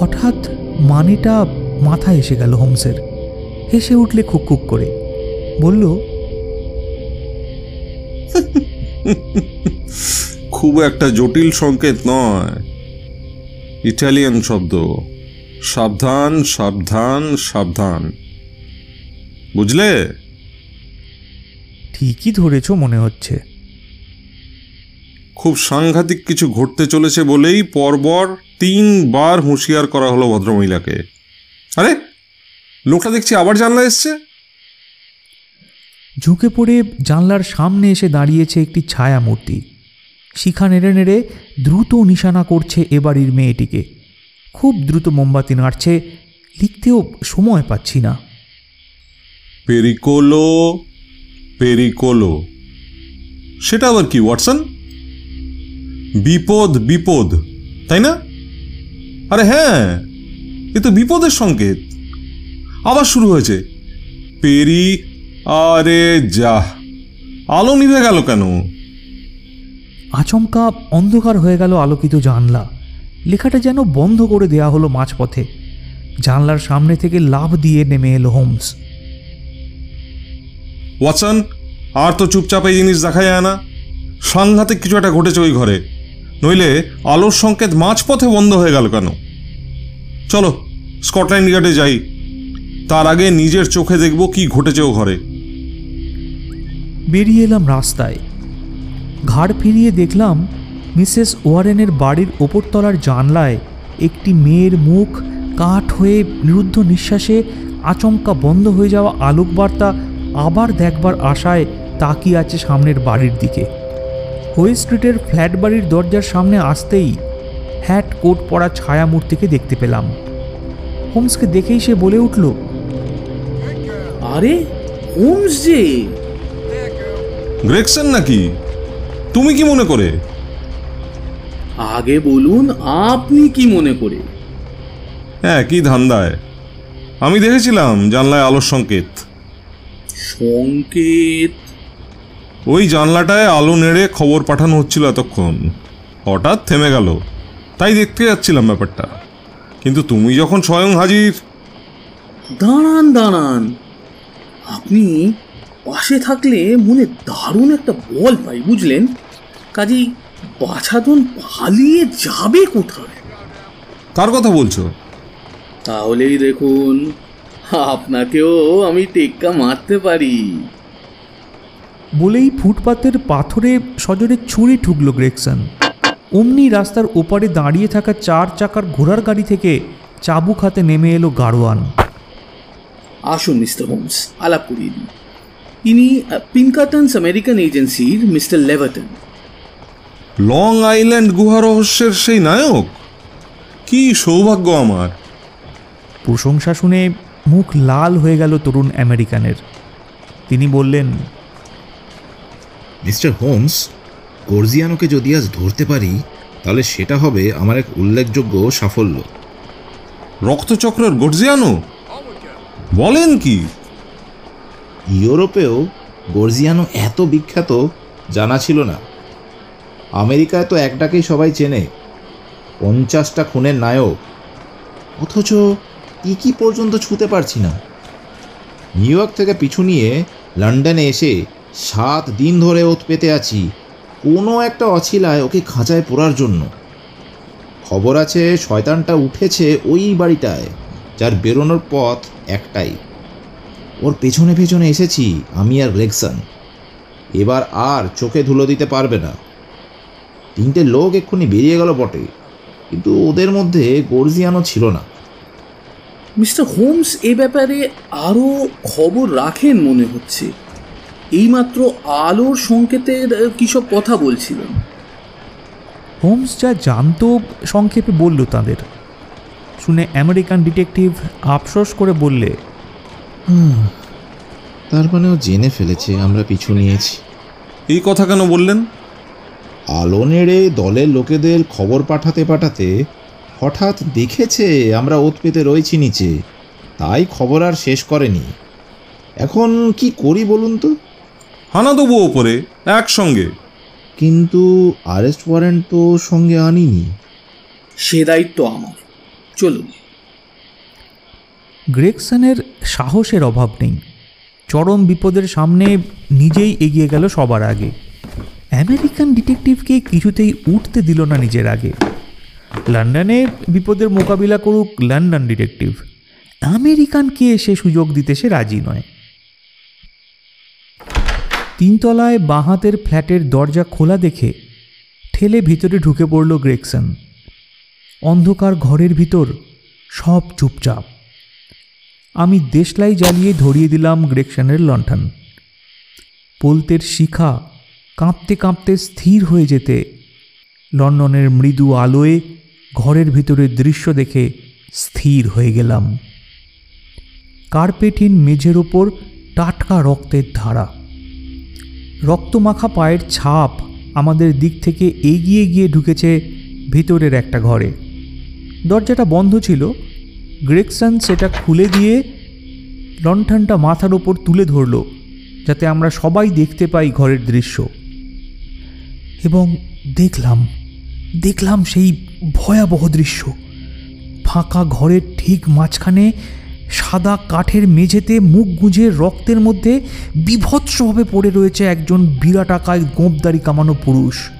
S2: হঠাৎ মানেটা মাথায় এসে গেল হোমসের। হেসে উঠলে খুক খুক করে। বলল
S1: খুব একটা জটিল সংকেত নয়। ইটালিয়ান শব্দ। সাবধান সাবধান সাবধান। বুঝলে?
S2: ঠিকই ধরেছ মনে হচ্ছে।
S1: খুব সাংঘাতিক কিছু ঘটতে চলেছে বলেই পরপর তিনবার হুঁশিয়ার করা হলো ভদ্রমহিলাকে। আরে লোকটা দেখছি আবার জানলা এসছে।
S2: ঝুঁকে পড়ে জানলার সামনে এসে দাঁড়িয়েছে একটি ছায়া মূর্তি শিখা নেড়ে নেড়ে দ্রুত নিশানা করছে এ বাড়ির মেয়েটিকে। খুব দ্রুত মোমবাতি নাড়ছে লিখতেও সময় পাচ্ছি না।
S1: পেরিকোলো পেরিকোলো। সেটা আবার কি ওয়াটসন? বিপদ বিপদ তাই না? আরে হ্যাঁ এ তো বিপদের সংকেত। আবার শুরু হয়েছে। পেরি আরে যা আলো নিভে গেল কেন?
S2: আচমকা অন্ধকার হয়ে গেল আলোকিত জানলা। লেখাটা যেন বন্ধ করে দেয়া হলো মাঝপথে। জানলার সামনে থেকে লাভ দিয়ে নেমে এলো হোমস।
S1: ওয়াটসন আর তো চুপচাপ এই জিনিস দেখা যায় না। সাংঘাতিক কিছু একটা ঘটেছে ওই ঘরে। নইলে আলোর সংকেত মাঝপথে বন্ধ হয়ে গেল কেন? চলো স্কটল্যান্ড ইয়ার্ডে যাই। তার আগে নিজের চোখে দেখব কি ঘটেছে ও ঘরে।
S2: বেরিয়ে এলাম রাস্তায়। ঘাড় ফিরিয়ে দেখলাম মিসেস ওয়ারেনের বাড়ির ওপরতলার জানলায় একটি মেয়ের মুখ কাঠ হয়ে নিরুদ্ধ নিঃশ্বাসে আচমকা বন্ধ হয়ে যাওয়া আলোকবার্তা আবার দেখবার আশায় তাকিয়ে আছে সামনের বাড়ির দিকে। হোই স্ট্রিটের ফ্ল্যাট বাড়ির দরজার সামনে আসতেই হ্যাট কোট পরা ছায়ামূর্তিকে দেখতে পেলাম। হোমসকে দেখেই সে বলে উঠল,
S4: আরে, হোমস যে!
S1: গ্রেকসন নাকি? তুমি কি মনে করে?
S4: আগে বলুন আপনি কি মনে করে?
S1: হ্যাঁ কি ধান্দায়। আমি দেখেছিলাম জানলায় আলোর সংকেত।
S4: সংকেত?
S1: ওই জানলাটায় আলো নেড়ে খবর পাঠানো হচ্ছিল এতক্ষণ। হঠাৎ থেমে গেল। তাই দেখতে যাচ্ছিলাম ব্যাপারটা। কিন্তু তুমি যখন স্বয়ং হাজির।
S4: দাঁড়ান দাঁড়ান। আপনি পাশে থাকলে মনে দারুণ একটা বল পাই বুঝলেন? কাজেই বাছাধন পালিয়ে যাবে কোথায়?
S1: কার কথা বলছো?
S4: তাহলেই দেখুন আপনাকেও আমি টেক্কা মারতে পারি।
S2: বলেই ফুটপাতের পাথরে সজোরে ছুরি ঠুকলো গ্রেকসন অমনি রাস্তার ওপারে দাঁড়িয়ে থাকা চার চাকার ঘোড়ার গাড়ি থেকে চাবুক হাতে নেমে এলো গাড়োয়ান।
S4: আসুন মিস্টার হোমস আলাপ করিয়ে দিন ইনি পিনকাটনস আমেরিকান এজেন্সির মিস্টার লেভাটন
S1: লং আইল্যান্ড গুহা রহস্যের সেই নায়ক? কি সৌভাগ্য আমার।
S2: প্রশংসা শুনে মুখ লাল হয়ে গেল তরুণ আমেরিকানের। তিনি বললেন
S5: মিস্টার হোমস গর্জিয়ানোকে যদি আজ ধরতে পারি তাহলে সেটা হবে আমার এক উল্লেখযোগ্য সাফল্য।
S1: রক্তচক্রের গর্জিয়ানো? বলেন কি?
S5: ইউরোপেও গর্জিয়ানো এত বিখ্যাত জানা ছিল না। আমেরিকায় তো একটাকেই সবাই চেনে। পঞ্চাশটা খুনের নায়ক। অথচ কি পর্যন্ত ছুতে পারছি না। নিউ ইয়র্ক থেকে পিছু নিয়ে লন্ডনে এসে সাত দিন ধরে ওত পেতে আছি কোনো একটা অছিলায় ওকে খাঁচায় পড়ার জন্য। খবর আছে শয়তানটা উঠেছে ওই বাড়িটায়, যার বেরোনোর পথ একটাই। ওর পেছনে পেছনে এসেছি আমি আর গ্রেগসন। এবার আর চোখে ধুলো দিতে পারবে না। তিনটে লোক এক্ষুনি বেরিয়ে গেল বটে কিন্তু ওদের মধ্যে গর্জিয়ানো ছিল না।
S4: মিস্টার হোমস এ ব্যাপারে আরও খবর রাখেন মনে হচ্ছে। এইমাত্র আলোর সংকেতের আহ, কী সব কথা বলছিলেন?
S2: হোমস যা জানত সংক্ষেপে বলল তাদের। শুনে আমেরিকান ডিটেকটিভ আফসোস করে বললে
S5: হুম, তার মানে ও জেনে ফেলেছে আমরা পিছু নিয়েছি।
S1: এই কথা কেন বললেন?
S5: আলো নেড়ে দলের লোকেদের খবর পাঠাতে পাঠাতে হঠাৎ দেখেছে আমরা ওত পেতে রয়েছি নিচে। তাই খবর আর শেষ করেনি। এখন কি করি বলুন তো?
S1: হানা দেবো ওপরে একসঙ্গে।
S5: কিন্তু আরেস্ট ওয়ারেন্ট তো সঙ্গে আনিনি।
S4: সে দায়িত্ব আমার। চলুন।
S2: গ্রেগসনের সাহসের অভাব নেই। চরম বিপদের সামনে নিজেই এগিয়ে গেল সবার আগে। আমেরিকান ডিটেকটিভকে কিছুতেই উঠতে দিল না নিজের আগে। লন্ডনে বিপদের মোকাবিলা করুক লন্ডন ডিটেকটিভ। আমেরিকানকে সে সুযোগ দিতে সে রাজি নয়। তিনতলায় বাঁহাতের ফ্ল্যাটের দরজা খোলা দেখে ঠেলে ভিতরে ঢুকে পড়ল গ্রেগসন। অন্ধকার ঘরের ভিতর সব চুপচাপ। আমি দেশলাই জ্বালিয়ে ধরিয়ে দিলাম গ্রেকশনের লণ্ঠন। পোলতের শিখা কাঁপতে কাঁপতে স্থির হয়ে যেতে। লন্ডনের মৃদু আলোয় ঘরের ভিতরের দৃশ্য দেখে স্থির হয়ে গেলাম। কার্পেটিন মেঝের ওপর টাটকা রক্তের ধারা। রক্তমাখা পায়ের ছাপ আমাদের দিক থেকে এগিয়ে গিয়ে ঢুকেছে ভিতরের একটা ঘরে। দরজাটা বন্ধ ছিল। গ্রেকসন সেটা খুলে দিয়ে লণ্ঠনটা মাথার ওপর তুলে ধরল, যাতে আমরা সবাই দেখতে পাই ঘরের দৃশ্য। এবং দেখলাম দেখলাম সেই ভয়াবহ দৃশ্য। ফাঁকা ঘরের ঠিক মাঝখানে সাদা কাঠের মেঝেতে মুখ গুঁজে রক্তের মধ্যে বিভৎসভাবে পড়ে রয়েছে একজন বিরাটাকায় গোঁপদারি কামানো পুরুষ।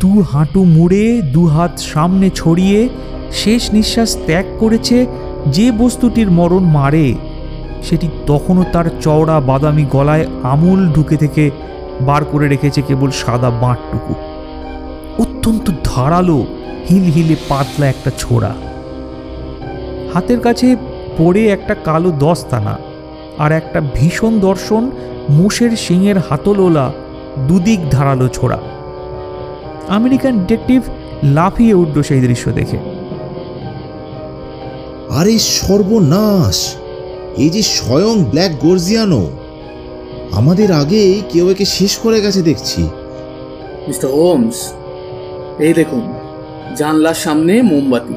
S2: দু হাঁটু মুড়ে, দু হাত সামনে ছড়িয়ে শেষ নিঃশ্বাস ত্যাগ করেছে যে বস্তুটির মরণ মারে। সেটি তখনও তার চওড়া বাদামি গলায় আমূল ঢুকে থেকে বার করে রেখেছে কেবল সাদা বাঁটটুকু। অত্যন্ত ধারালো হিল হিলে পাতলা একটা ছোড়া। হাতের কাছে পড়ে একটা কালো দস্তানা আর একটা ভীষণ দর্শন মোষের শিঙের হাতলোলা দুদিক ধারালো ছোড়া। আমেরিকান ডিটেকটিভ লাফিয়ে উঠল সেই দৃশ্য দেখে।
S5: আরে সর্বনাশ! এই যে স্বয়ং ব্ল্যাক গর্জিয়ানো! আমাদের আগেই কেউ একে শেষ করে গেছে দেখছি।
S4: মিস্টার হোমস এই দেখুন জানলার সামনে মোমবাতি।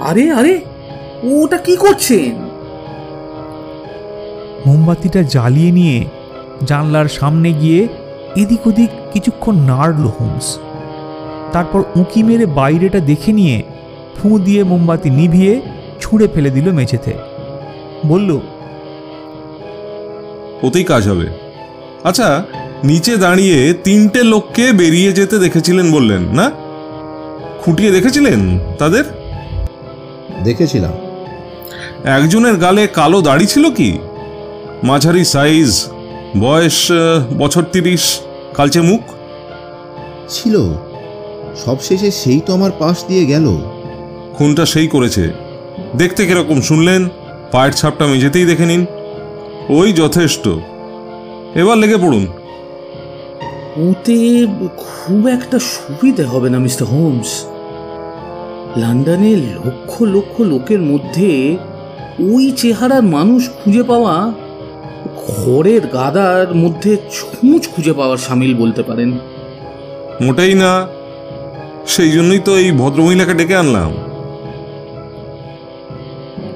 S4: আরে আরে ওটা কি করছেন?
S2: মোমবাতিটা জ্বালিয়ে নিয়ে জানলার সামনে গিয়ে এদিক ওদিক কিছুক্ষণ নাড়ল হোমস। তারপর উঁকি মেরে বাইরেটা দেখে নিয়ে ফুঁ দিয়ে মোমবাতি নিভিয়ে ছুঁড়ে ফেলে দিল মেঝেতে। বলল
S1: ওতেই কাজ হবে। আচ্ছা নিচে দাঁড়িয়ে তিনটে লোককে বেরিয়ে যেতে দেখেছিলেন বললেন না? খুঁটিয়ে দেখেছিলেন তাদের?
S5: দেখেছিলাম।
S1: একজনের গালে কালো দাড়ি ছিল কি? মাঝারি সাইজ বয়স বছর তিরিশ কালচে মুখ?
S5: ছিল। সবশেষে সেই তো আমার পাশ দিয়ে গেল।
S1: খুনটা সেই করেছে। দেখতে কীরকম শুনলেন পায়ের ছাপটা মেঝেতেই দেখে নিন। ওই যথেষ্ট। এবার লেগে পড়ুন।
S4: ওতে খুব একটা সুবিধে হবে না মিস্টার হোমস। লন্ডনে লক্ষ লক্ষ লোকের মধ্যে ওই চেহারার মানুষ খুঁজে পাওয়া খড়ের গাদার মধ্যে ছুঁচ খুঁজে পাওয়ার সামিল বলতে পারেন।
S1: মোটেই না। সেই জন্যই তো এই ভদ্রমহিলাকে ডেকে আনলাম।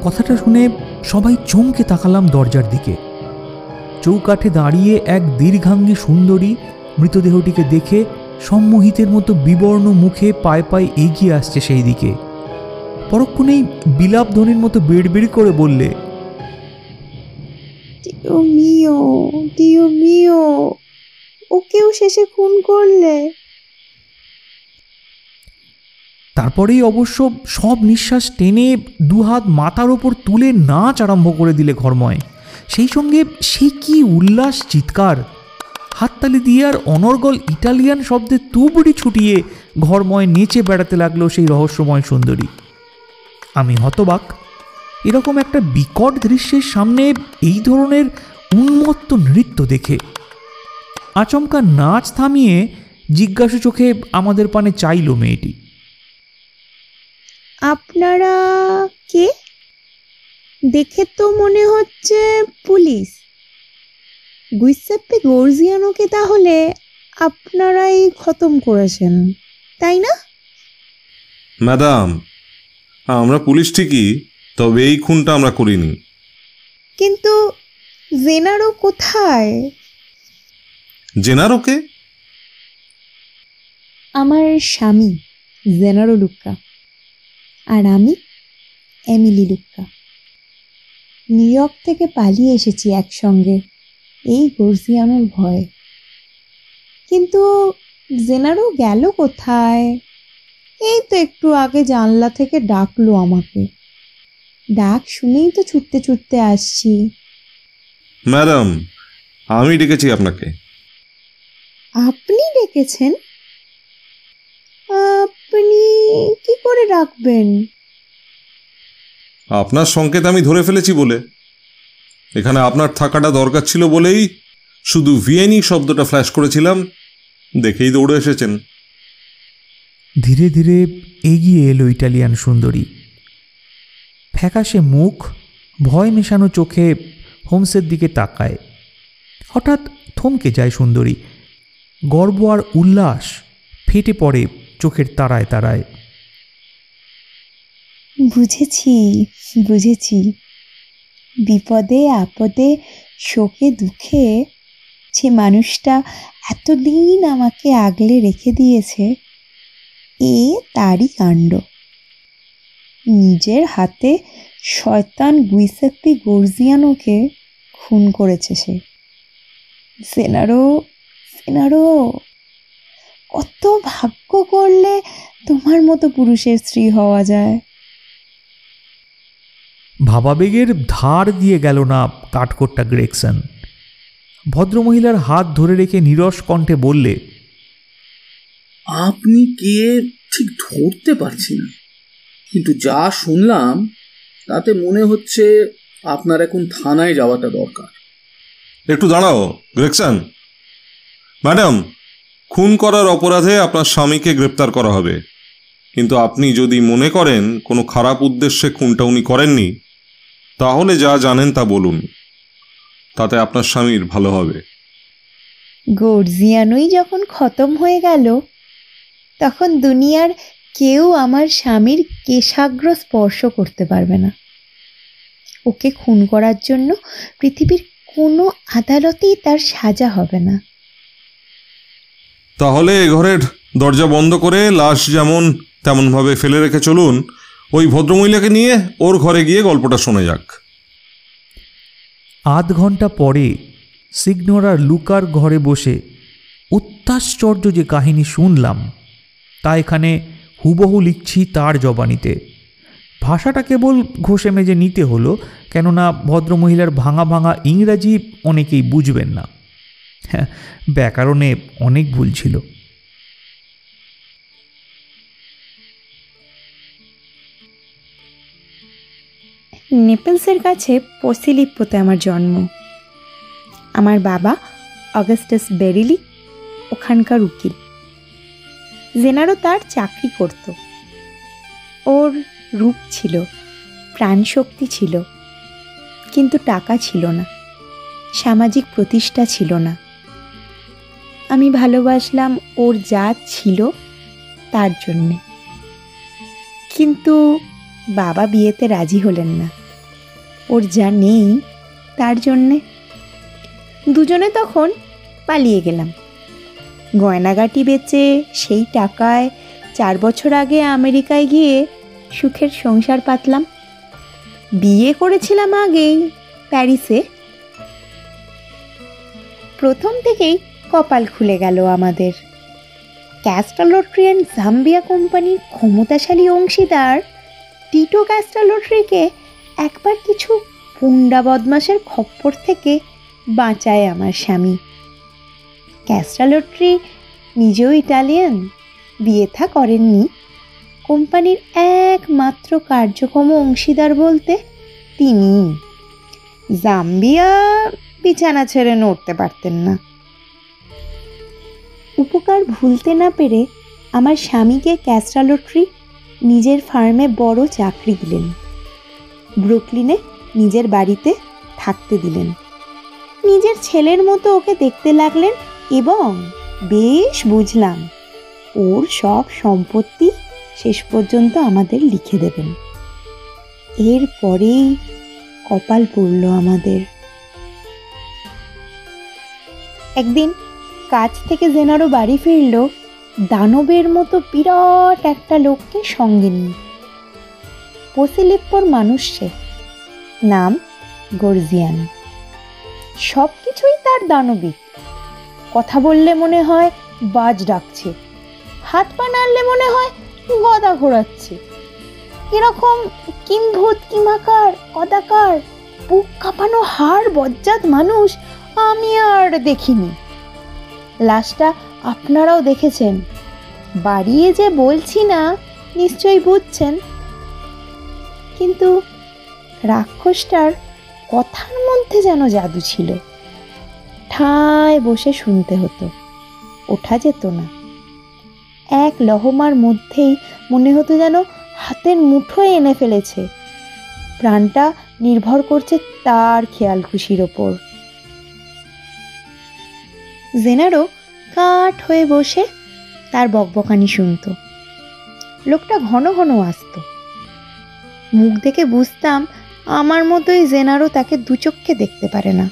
S2: কথাটা শুনে সবাই চমকে তাকালাম দরজার দিকে। চৌকাঠে দাঁড়িয়ে এক দীর্ঘাঙ্গী সুন্দরী মৃতদেহটিকে দেখে সম্মোহিতের মতো বিবর্ণ মুখে পায়ে পায়ে এগিয়ে আসছে সেই দিকে পরক্ষণেই বিলাপ ধ্বনির মতো বেড়বেড়ি করে বললে
S6: মিও মিও ওকেও শেষে খুন করলে?
S2: তারপরেই অবশ্য সব নিঃশ্বাস টেনে দুহাত মাথার ওপর তুলে নাচ আরম্ভ করে দিলে ঘরময়। সেই সঙ্গে সে কি উল্লাস, চিৎকার। হাততালি দিয়ে আর অনর্গল ইটালিয়ান শব্দে তুবড়ি ছুটিয়ে ঘরময় নেচে বেড়াতে লাগল সেই রহস্যময় সুন্দরী। আমি হতবাক। এরকম একটা বিকট দৃশ্যের সামনে এই ধরনের উন্মত্ত নৃত্য দেখে। আচমকা নাচ থামিয়ে জিজ্ঞাসু চোখে আমাদের পানে চাইল মেয়েটি।
S6: আপনারা কে? দেখে তো মনে হচ্ছে পুলিশ। গুইসেপ্পে গর্জিয়ানোকে তাহলে আপনারাই খতম করেছেন তাই না?
S1: ম্যাডাম আমরা পুলিশ ঠিকই তবে এই খুনটা আমরা করিনি।
S6: কিন্তু জেনারো কোথায়?
S1: জেনারোকে?
S6: আমার স্বামী জেনারো লুক্কা আর আমি এমিলি লুক্কা। নিউ ইয়র্ক থেকে পালিয়ে এসেছি একসঙ্গে। এই গর্জিয়ানোর ভয়। কিন্তু জেনারো গেল কোথায়? এই তো একটু আগে জানলা থেকে ডাকলো আমাকে। ডাক শুনেই তো ছুটতে ছুটতে আসছি।
S1: ম্যাডাম আমি ডেকেছি আপনাকে।
S6: আপনি ডেকেছেন? আপনি কি করে ডাকবেন?
S1: আপনার সংকেত আমি ধরে ফেলেছি বলে। এখানে আপনার থাকাটা দরকার ছিল বলেই শুধু ভিয়েনি শব্দটা ফ্ল্যাশ করেছিলাম। দেখেই দৌড়ে এসেছেন।
S2: ধীরে ধীরে এগিয়ে এলো ইটালিয়ান সুন্দরী। ফ্যাকাশে মুখ, ভয় মেশানো চোখে হোমসের দিকে তাকায়। হঠাৎ থমকে যায় সুন্দরী। গর্ব আর উল্লাস ফেটে পড়ে চোখের তারায় তারায়।
S6: বুঝেছি বুঝেছি। বিপদে, আপদে, শোকে, দুঃখে যে মানুষটা এতদিন আমাকে আগলে রেখে দিয়েছে, এ তারই কাণ্ড। নিজের হাতে শয়তান গুইসেপ্পি গর্জিয়ানোকে খুন করেছে সে। সেনারো সেনারো, কত ভাগ্য করলে তোমার মতো পুরুষের স্ত্রী হওয়া যায়।
S2: ভাবাবেগের ধার দিয়ে গেল না কাঠকোট্টা গ্রেকসন ভদ্রমহিলার হাত ধরে রেখে নিরস কণ্ঠে বললে
S4: আপনি কে? ঠিক ধরতে পারছি না। কিন্তু যা শুনলাম তাতে মনে হচ্ছে আপনার এখন থানায় যাওয়াটা দরকার।
S1: একটু দাঁড়াও গ্রেকসন ম্যাডাম খুন করার অপরাধে আপনার স্বামীকে গ্রেপ্তার করা হবে। কিন্তু আপনি যদি মনে করেন কোনো খারাপ উদ্দেশ্যে খুনটা উনি করেননি তাহলে যা জানেন তা বলুন। তাতে আপনার স্বামীর ভালো হবে।
S6: গর্জিয়ানোই যখন খতম হয়ে গেল তখন দুনিয়ার কেউ আমার স্বামীর কেশাগ্র স্পর্শ করতে পারবে না। ওকে খুন করার জন্য পৃথিবীর কোনো আদালতেই তার সাজা হবে না।
S1: তাহলে এ ঘরের দরজা বন্ধ করে লাশ যেমন তেমনভাবে ফেলে রেখে চলুন ওই ভদ্রমহিলাকে নিয়ে ওর ঘরে গিয়ে গল্পটা শোনা যাক।
S2: আধ ঘণ্টা পরে সিগনোর লুকার ঘরে বসে অত্যাশ্চর্য যে কাহিনী শুনলাম, তা এখানে হুবহু লিখছি তার জবানিতে। ভাষাটা কেবল ঘষে মেজে নিতে হলো, কেননা ভদ্রমহিলার ভাঙা ভাঙা ইংরাজি অনেকেই বুঝবেন না। হ্যাঁ ব্যাকরণে অনেক ভুল ছিল।
S6: নেপলসের কাছে পসিলিপ্পোতে আমার জন্ম। আমার বাবা অগাস্টাস বেরিলি, ওখানকার উকিল। জেনারও তার চাকরি করত। ওর রূপ ছিল, প্রাণশক্তি ছিল, কিন্তু টাকা ছিল না, সামাজিক প্রতিষ্ঠা ছিল না। আমি ভালোবাসলাম ওর যা ছিল তার জন্যে। কিন্তু বাবা বিয়েতে রাজি হলেন না। ওর যা নেই, তার জন্যে। দুজনে তখন পালিয়ে গেলাম। গয়নাগাটি বেচে সেই টাকায় চার বছর আগে আমেরিকায় গিয়ে সুখের সংসার পাতলাম। বিয়ে করেছিলাম আগেই প্যারিসে। প্রথম থেকেই কপাল খুলে গেল আমাদের। ক্যাস্টালোট্রিয়ান জাম্বিয়া কোম্পানির ক্ষমতাশালী অংশীদার টিটো ক্যাস্টালোট্রিকে একবার কিছু পুন্ডা বদমাসের খপ্পর থেকে বাঁচায় আমার স্বামী। ক্যাস্টালোট্রি নিজেও ইটালিয়ান বিয়ে থা করেননি। কোম্পানির একমাত্র কার্যক্রম অংশীদার বলতে তিনি। জাম্বিয়া বিছানা ছেড়ে নড়তে পারতেন না। উপকার ভুলতে না পেরে আমার স্বামীকে ক্যাস্ট্রালোট্রি নিজের ফার্মে বড় চাকরি দিলেন। ব্রুকলিনে নিজের বাড়িতে থাকতে দিলেন। নিজের ছেলের মতো ওকে দেখতে লাগলেন এবং বেশ বুঝলাম ওর সব সম্পত্তি শেষ পর্যন্ত আমাদের লিখে দেবেন। এরপরেই কপাল পড়ল আমাদের। একদিন কাজ থেকে জেনারও বাড়ি ফিরল দানবের মতো বিরাট একটা লোককে সঙ্গে নিয়ে। পসিলিপ্পর মানুষ সে নাম গর্জিয়ান। সব কিছুই তার দানবিক। কথা বললে মনে হয় বাজ ডাকছে। হাত পা নাড়লে মনে হয় গদা ঘোরাচ্ছে। এরকম কিম্ভূত কিমাকার কদাকার, বুক কাঁপানো হাড় বজ্জাত মানুষ আমি আর দেখিনি। লাশটা আপনারাও দেখেছেন। বাড়িয়ে যে বলছি না, নিশ্চয়ই বুঝছেন। কিন্তু রাক্ষসটার কথার মধ্যে যেন জাদু ছিল। ঠায় বসে শুনতে হতো। ওঠা যেত না। এক লহমার মধ্যেই মনে হতো যেন হাতের মুঠোয় এনে ফেলেছে। প্রাণটা নির্ভর করছে তার খেয়াল খুশির ওপর। জেনারও কাঠ হয়ে বসে তার বকবকানি শুনত। লোকটা ঘন ঘন আসতো। মুখ দেখে বুঝতাম আমার মতোই জেনারও তাকে দুচক্ষে দেখতে পারে না।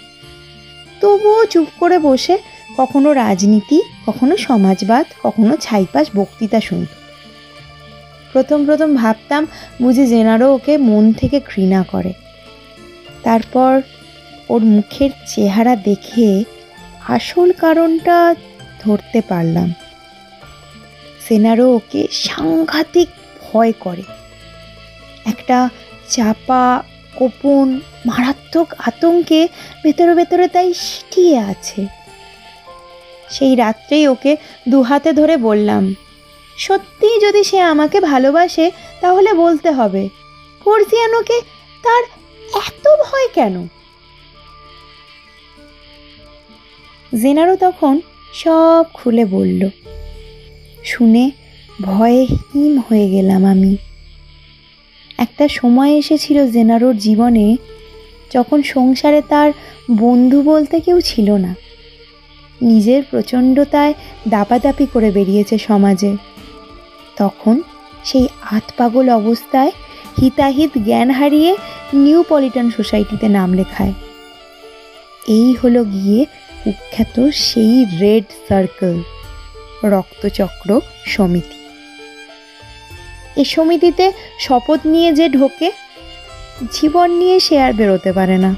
S6: তবুও চুপ করে বসে কখনো রাজনীতি, কখনো সমাজবাদ, কখনো ছাইপাশ বক্তৃতা শুনত। প্রথম প্রথম ভাবতাম বুঝি জেনারও ওকে মন থেকে ঘৃণা করে। তারপর ওর মুখের চেহারা দেখে আসল কারণটা ধরতে পারলাম। সেনারও ওকে সাংঘাতিক ভয় করে। একটা চাপা, গোপন, মারাত্মক আতঙ্কে ভেতরে ভেতরে তাই সিটিয়ে আছে। সেই রাত্রেই ওকে দু হাতে ধরে বললাম সত্যিই যদি সে আমাকে ভালোবাসে, তাহলে বলতে হবে ফোরজিয়ানোকে তার এত ভয় কেন? জেনারও তখন সব খুলে বলল, শুনে ভয়ে হিম হয়ে গেলাম আমি। একটা সময় এসেছিল জেনারোর জীবনে যখন সংসারে তার বন্ধু বলতে কেউ ছিল না। নিজের প্রচণ্ডতায় দাপাদাপি করে বেরিয়েছে সমাজে। তখন সেই আতপাগল অবস্থায় হিতাহিত জ্ঞান হারিয়ে নিউ পলিটন সোসাইটিতে নাম লেখায়। এই হলো গিয়ে কুখ্যাত সেই রেড সার্কেল, রক্তচক্র সমিতি। এ সমিতিতে শপথ নিয়ে যে ঢোকে, জীবন নিয়ে সে আর বেরোতে পারে না।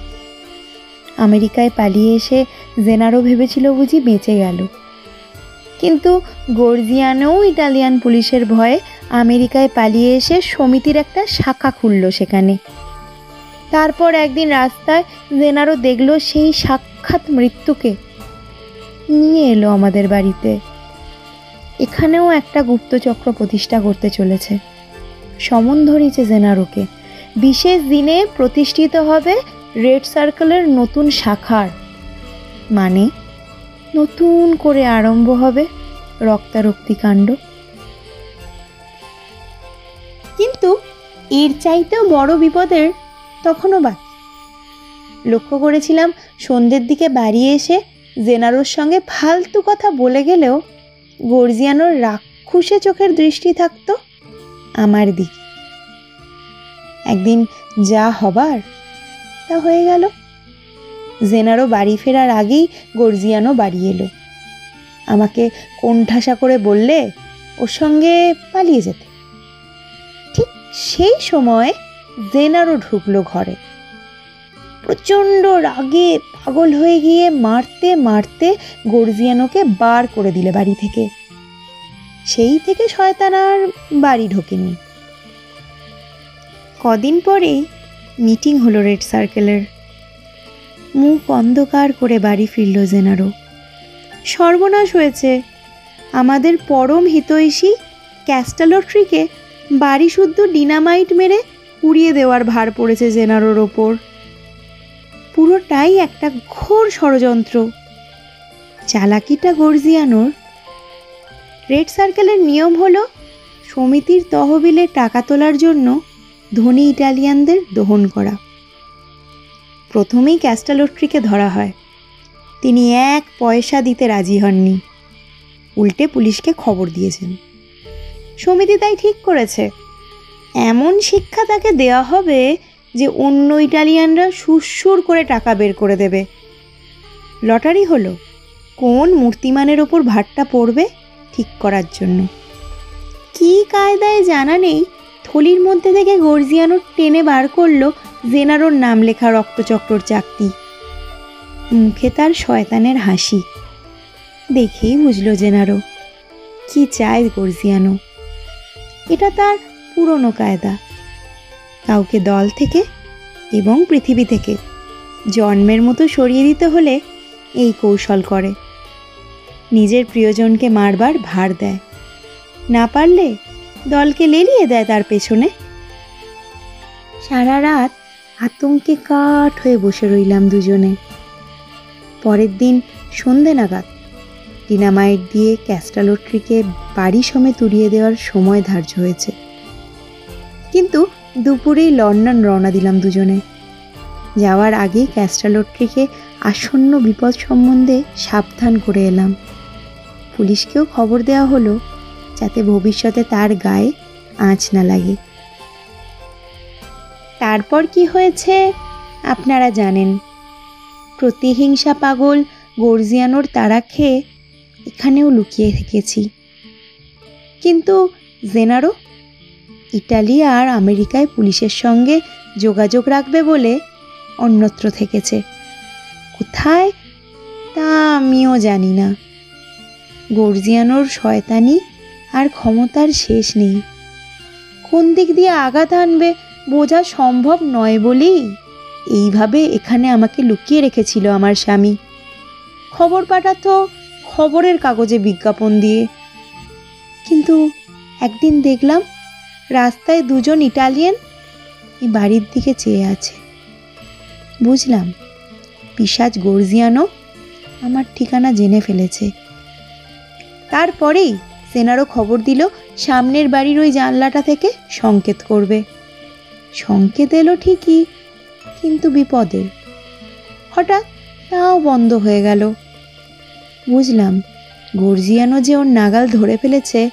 S6: আমেরিকায় পালিয়ে এসে জেনারো ভেবেছিল বুঝি বেঁচে গেল। কিন্তু গর্জিয়ানেও ইটালিয়ান পুলিশের ভয়ে আমেরিকায় পালিয়ে এসে সমিতির একটা শাখা খুলল সেখানে। তারপর একদিন রাস্তায় জেনারো দেখল সেই সাক্ষাৎ মৃত্যুকে নিয়ে এলো আমাদের বাড়িতে। এখানেও একটা গুপ্তচক্র প্রতিষ্ঠা করতে চলেছে। সমন ধরিয়েছে জেনারোকে। বিশেষ দিনে প্রতিষ্ঠিত হবে রেড সার্কেলের নতুন শাখার। মানে নতুন করে আরম্ভ হবে রক্তারক্তি কাণ্ড। কিন্তু এর চাইতেও বড় বিপদের তখনও বাকি। লক্ষ্য করেছিলাম সন্ধ্যের দিকে বাড়ি এসে জেনারোর সঙ্গে ফালতু কথা বলে গেলেও গর্জিয়ানোর রাক্ষুসে চোখের দৃষ্টি থাকতো আমার দিকে। একদিন যা হবার তা হয়ে গেল। জেনারো বাড়ি ফেরার আগেই গর্জিয়ানো বাড়ি এলো। আমাকে কোণঠাসা করে বললে ওর সঙ্গে পালিয়ে যেতে। ঠিক সেই সময় জেনারো ঢুকলো ঘরে। প্রচণ্ড রাগে পাগল হয়ে গিয়ে মারতে মারতে গর্জিয়ানোকে বার করে দিলে বাড়ি থেকে। সেই থেকে শয়তান আর বাড়ি ঢোকেনি। কদিন পরেই মিটিং হলো রেড সার্কেলের। মুখ অন্ধকার করে বাড়ি ফিরল জেনারো। সর্বনাশ হয়েছে। আমাদের পরম হিতৈষী ক্যাস্টালোট্রিকে বাড়ি শুদ্ধ ডিনামাইট মেরে উড়িয়ে দেওয়ার ভার পড়েছে জেনারোর ওপর। পুরোটাই একটা ঘোর ষড়যন্ত্র। চালাকিটা গর্জিয়ানোর। রেড সার্কেলের নিয়ম হলো, সমিতির তহবিলে টাকা তোলার জন্য ধনী ইটালিয়ানদের দহন করা। প্রথমেই ক্যাস্টালোট্রিকে ধরা হয়। তিনি এক পয়সা দিতে রাজি হননি। উল্টে পুলিশকে খবর দিয়েছেন। সমিতি তাই ঠিক করেছে। এমন শিক্ষা তাকে দেওয়া হবে যে অন্য ইটালিয়ানরা সুরসুর করে টাকা বের করে দেবে। লটারি হলো, কোন মূর্তিমানের ওপর ভারটা পড়বে ঠিক করার জন্য। কি কায়দায় জানা নেই, থলির মধ্যে থেকে গর্জিয়ানো টেনে বার করল জেনারোর নাম লেখা রক্তচক্রর চাকতি। মুখে তার শয়তানের হাসি। দেখেই বুঝলো জেনারো, কি চায় গর্জিয়ানো। এটা তার পুরনো কায়দা। কাউকে দল থেকে এবং পৃথিবী থেকে জন্মের মতো সরিয়ে দিতে হলে এই কৌশল করে। নিজের প্রিয়জনকে মারবার ভার দেয়। না পারলে দলকে লেলিয়ে দেয় তার পেছনে। সারা রাত আতঙ্কে কাঠ হয়ে বসে রইলাম দুজনে। পরের দিন সন্ধে নাগাদ ডিনামাইট দিয়ে ক্যাস্টালোট্রিকে বাড়ি সমেত উড়িয়ে দেওয়ার সময় ধার্য হয়েছে। দুপুরেই লন্ডন রওনা দিলাম দুজনে। যাওয়ার আগেই ক্যাস্টালোট্রিকে আসন্ন বিপদ সম্বন্ধে সাবধান করে এলাম। পুলিশকেও খবর দেওয়া হলো যাতে ভবিষ্যতে তার গায়ে আঁচ না লাগে। তারপর কি হয়েছে আপনারা জানেন। প্রতিহিংসা পাগল গর্জিয়ানোর তারা খেয়ে এখানেও লুকিয়ে থেকেছি। কিন্তু জেনারো ইটালি আর আমেরিকায় পুলিশের সঙ্গে যোগাযোগ রাখবে বলে অন্যত্র থেকেছে। কোথায়? তা আমিও জানি না। গর্জিয়ানোর শয়তানি আর ক্ষমতার শেষ নেই। কোন দিক দিয়ে আঘাত আনবে বোঝা সম্ভব নয় বলেই এইভাবে এখানে আমাকে লুকিয়ে রেখেছিল আমার স্বামী। খবর পাঠাতো খবরের কাগজে বিজ্ঞাপন দিয়ে। কিন্তু একদিন দেখলাম রাস্তায় দুজন ইটালিয়ান এই বাড়ির দিকে চেয়ে আছে। বুঝলাম পিসাজ গর্জিয়ানো আমার ঠিকানা জেনে ফেলেছে। তারপরেই সেনারও খবর দিল, সামনের বাড়ির ওই জানলাটা থেকে সংকেত করবে। সংকেত এলো ঠিকই, কিন্তু বিপদের হঠাৎ তাও বন্ধ হয়ে গেল। বুঝলাম গর্জিয়ানো যে ওর নাগাল ধরে ফেলেছে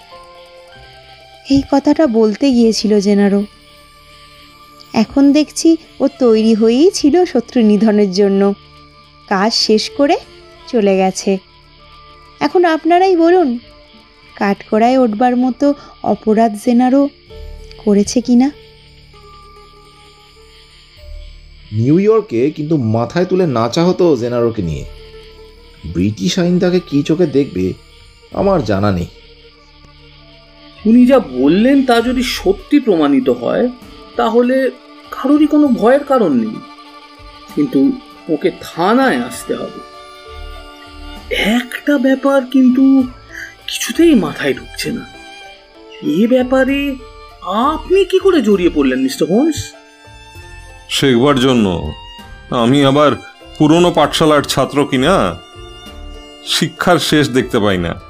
S6: এই কথাটা বলতে গিয়েছিল জেনারো। এখন দেখছি ও তৈরি হয়েই ছিল শত্রু নিধনের জন্য। কাজ শেষ করে চলে গেছে। এখন আপনারাই বলুন কাঠকড়ায় ওঠবার মতো অপরাধ জেনারও করেছে কি না
S5: নিউ ইয়র্কে কিন্তু মাথায় তুলে নাচা হতো জেনারোকে নিয়ে। ব্রিটিশ আইন তাকে কী চোখে দেখবে, আমার জানা নেই।
S4: উনি যা বললেন তা যদি সত্যি প্রমাণিত হয়, তাহলে কারোরই কোনো ভয়ের কারণ নেই। কিন্তু ওকে থানায় আসতে হবে। একটা ব্যাপার কিন্তু কিছুতেই মাথায় ঢুকছে না। এ ব্যাপারে আপনি কি করে জড়িয়ে পড়লেন, মিস্টার হোমস?
S1: শেখবার জন্য। আমি আবার পুরনো পাঠশালার ছাত্র কিনা শিক্ষার শেষ দেখতে পাই না।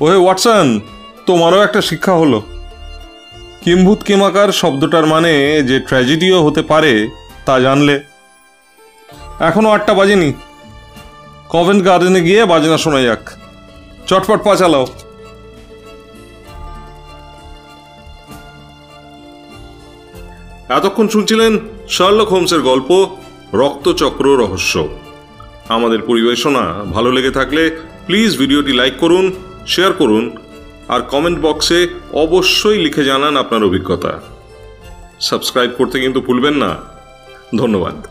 S1: ওহে ওয়াটসন! তোমারও একটা শিক্ষা হলো। কিম্ভূত কিমাকার শব্দটার মানে যে ট্র্যাজেডিও হতে পারে, তা জানলে। এখনও আটটা বাজেনি। কভেন্ট গার্ডেনে গিয়ে বাজনা শোনা যাক। চটপট পা চালাও। এতক্ষণ শুনছিলেন শার্লক হোমসের গল্প, রক্তচক্র রহস্য। আমাদের পরিবেশনা ভালো লেগে থাকলে প্লিজ ভিডিওটি লাইক করুন, শেয়ার করুন আর কমেন্ট বক্সে অবশ্যই লিখে জানান আপনার অভিজ্ঞতা। সাবস্ক্রাইব করতে কিন্তু ভুলবেন না। ধন্যবাদ।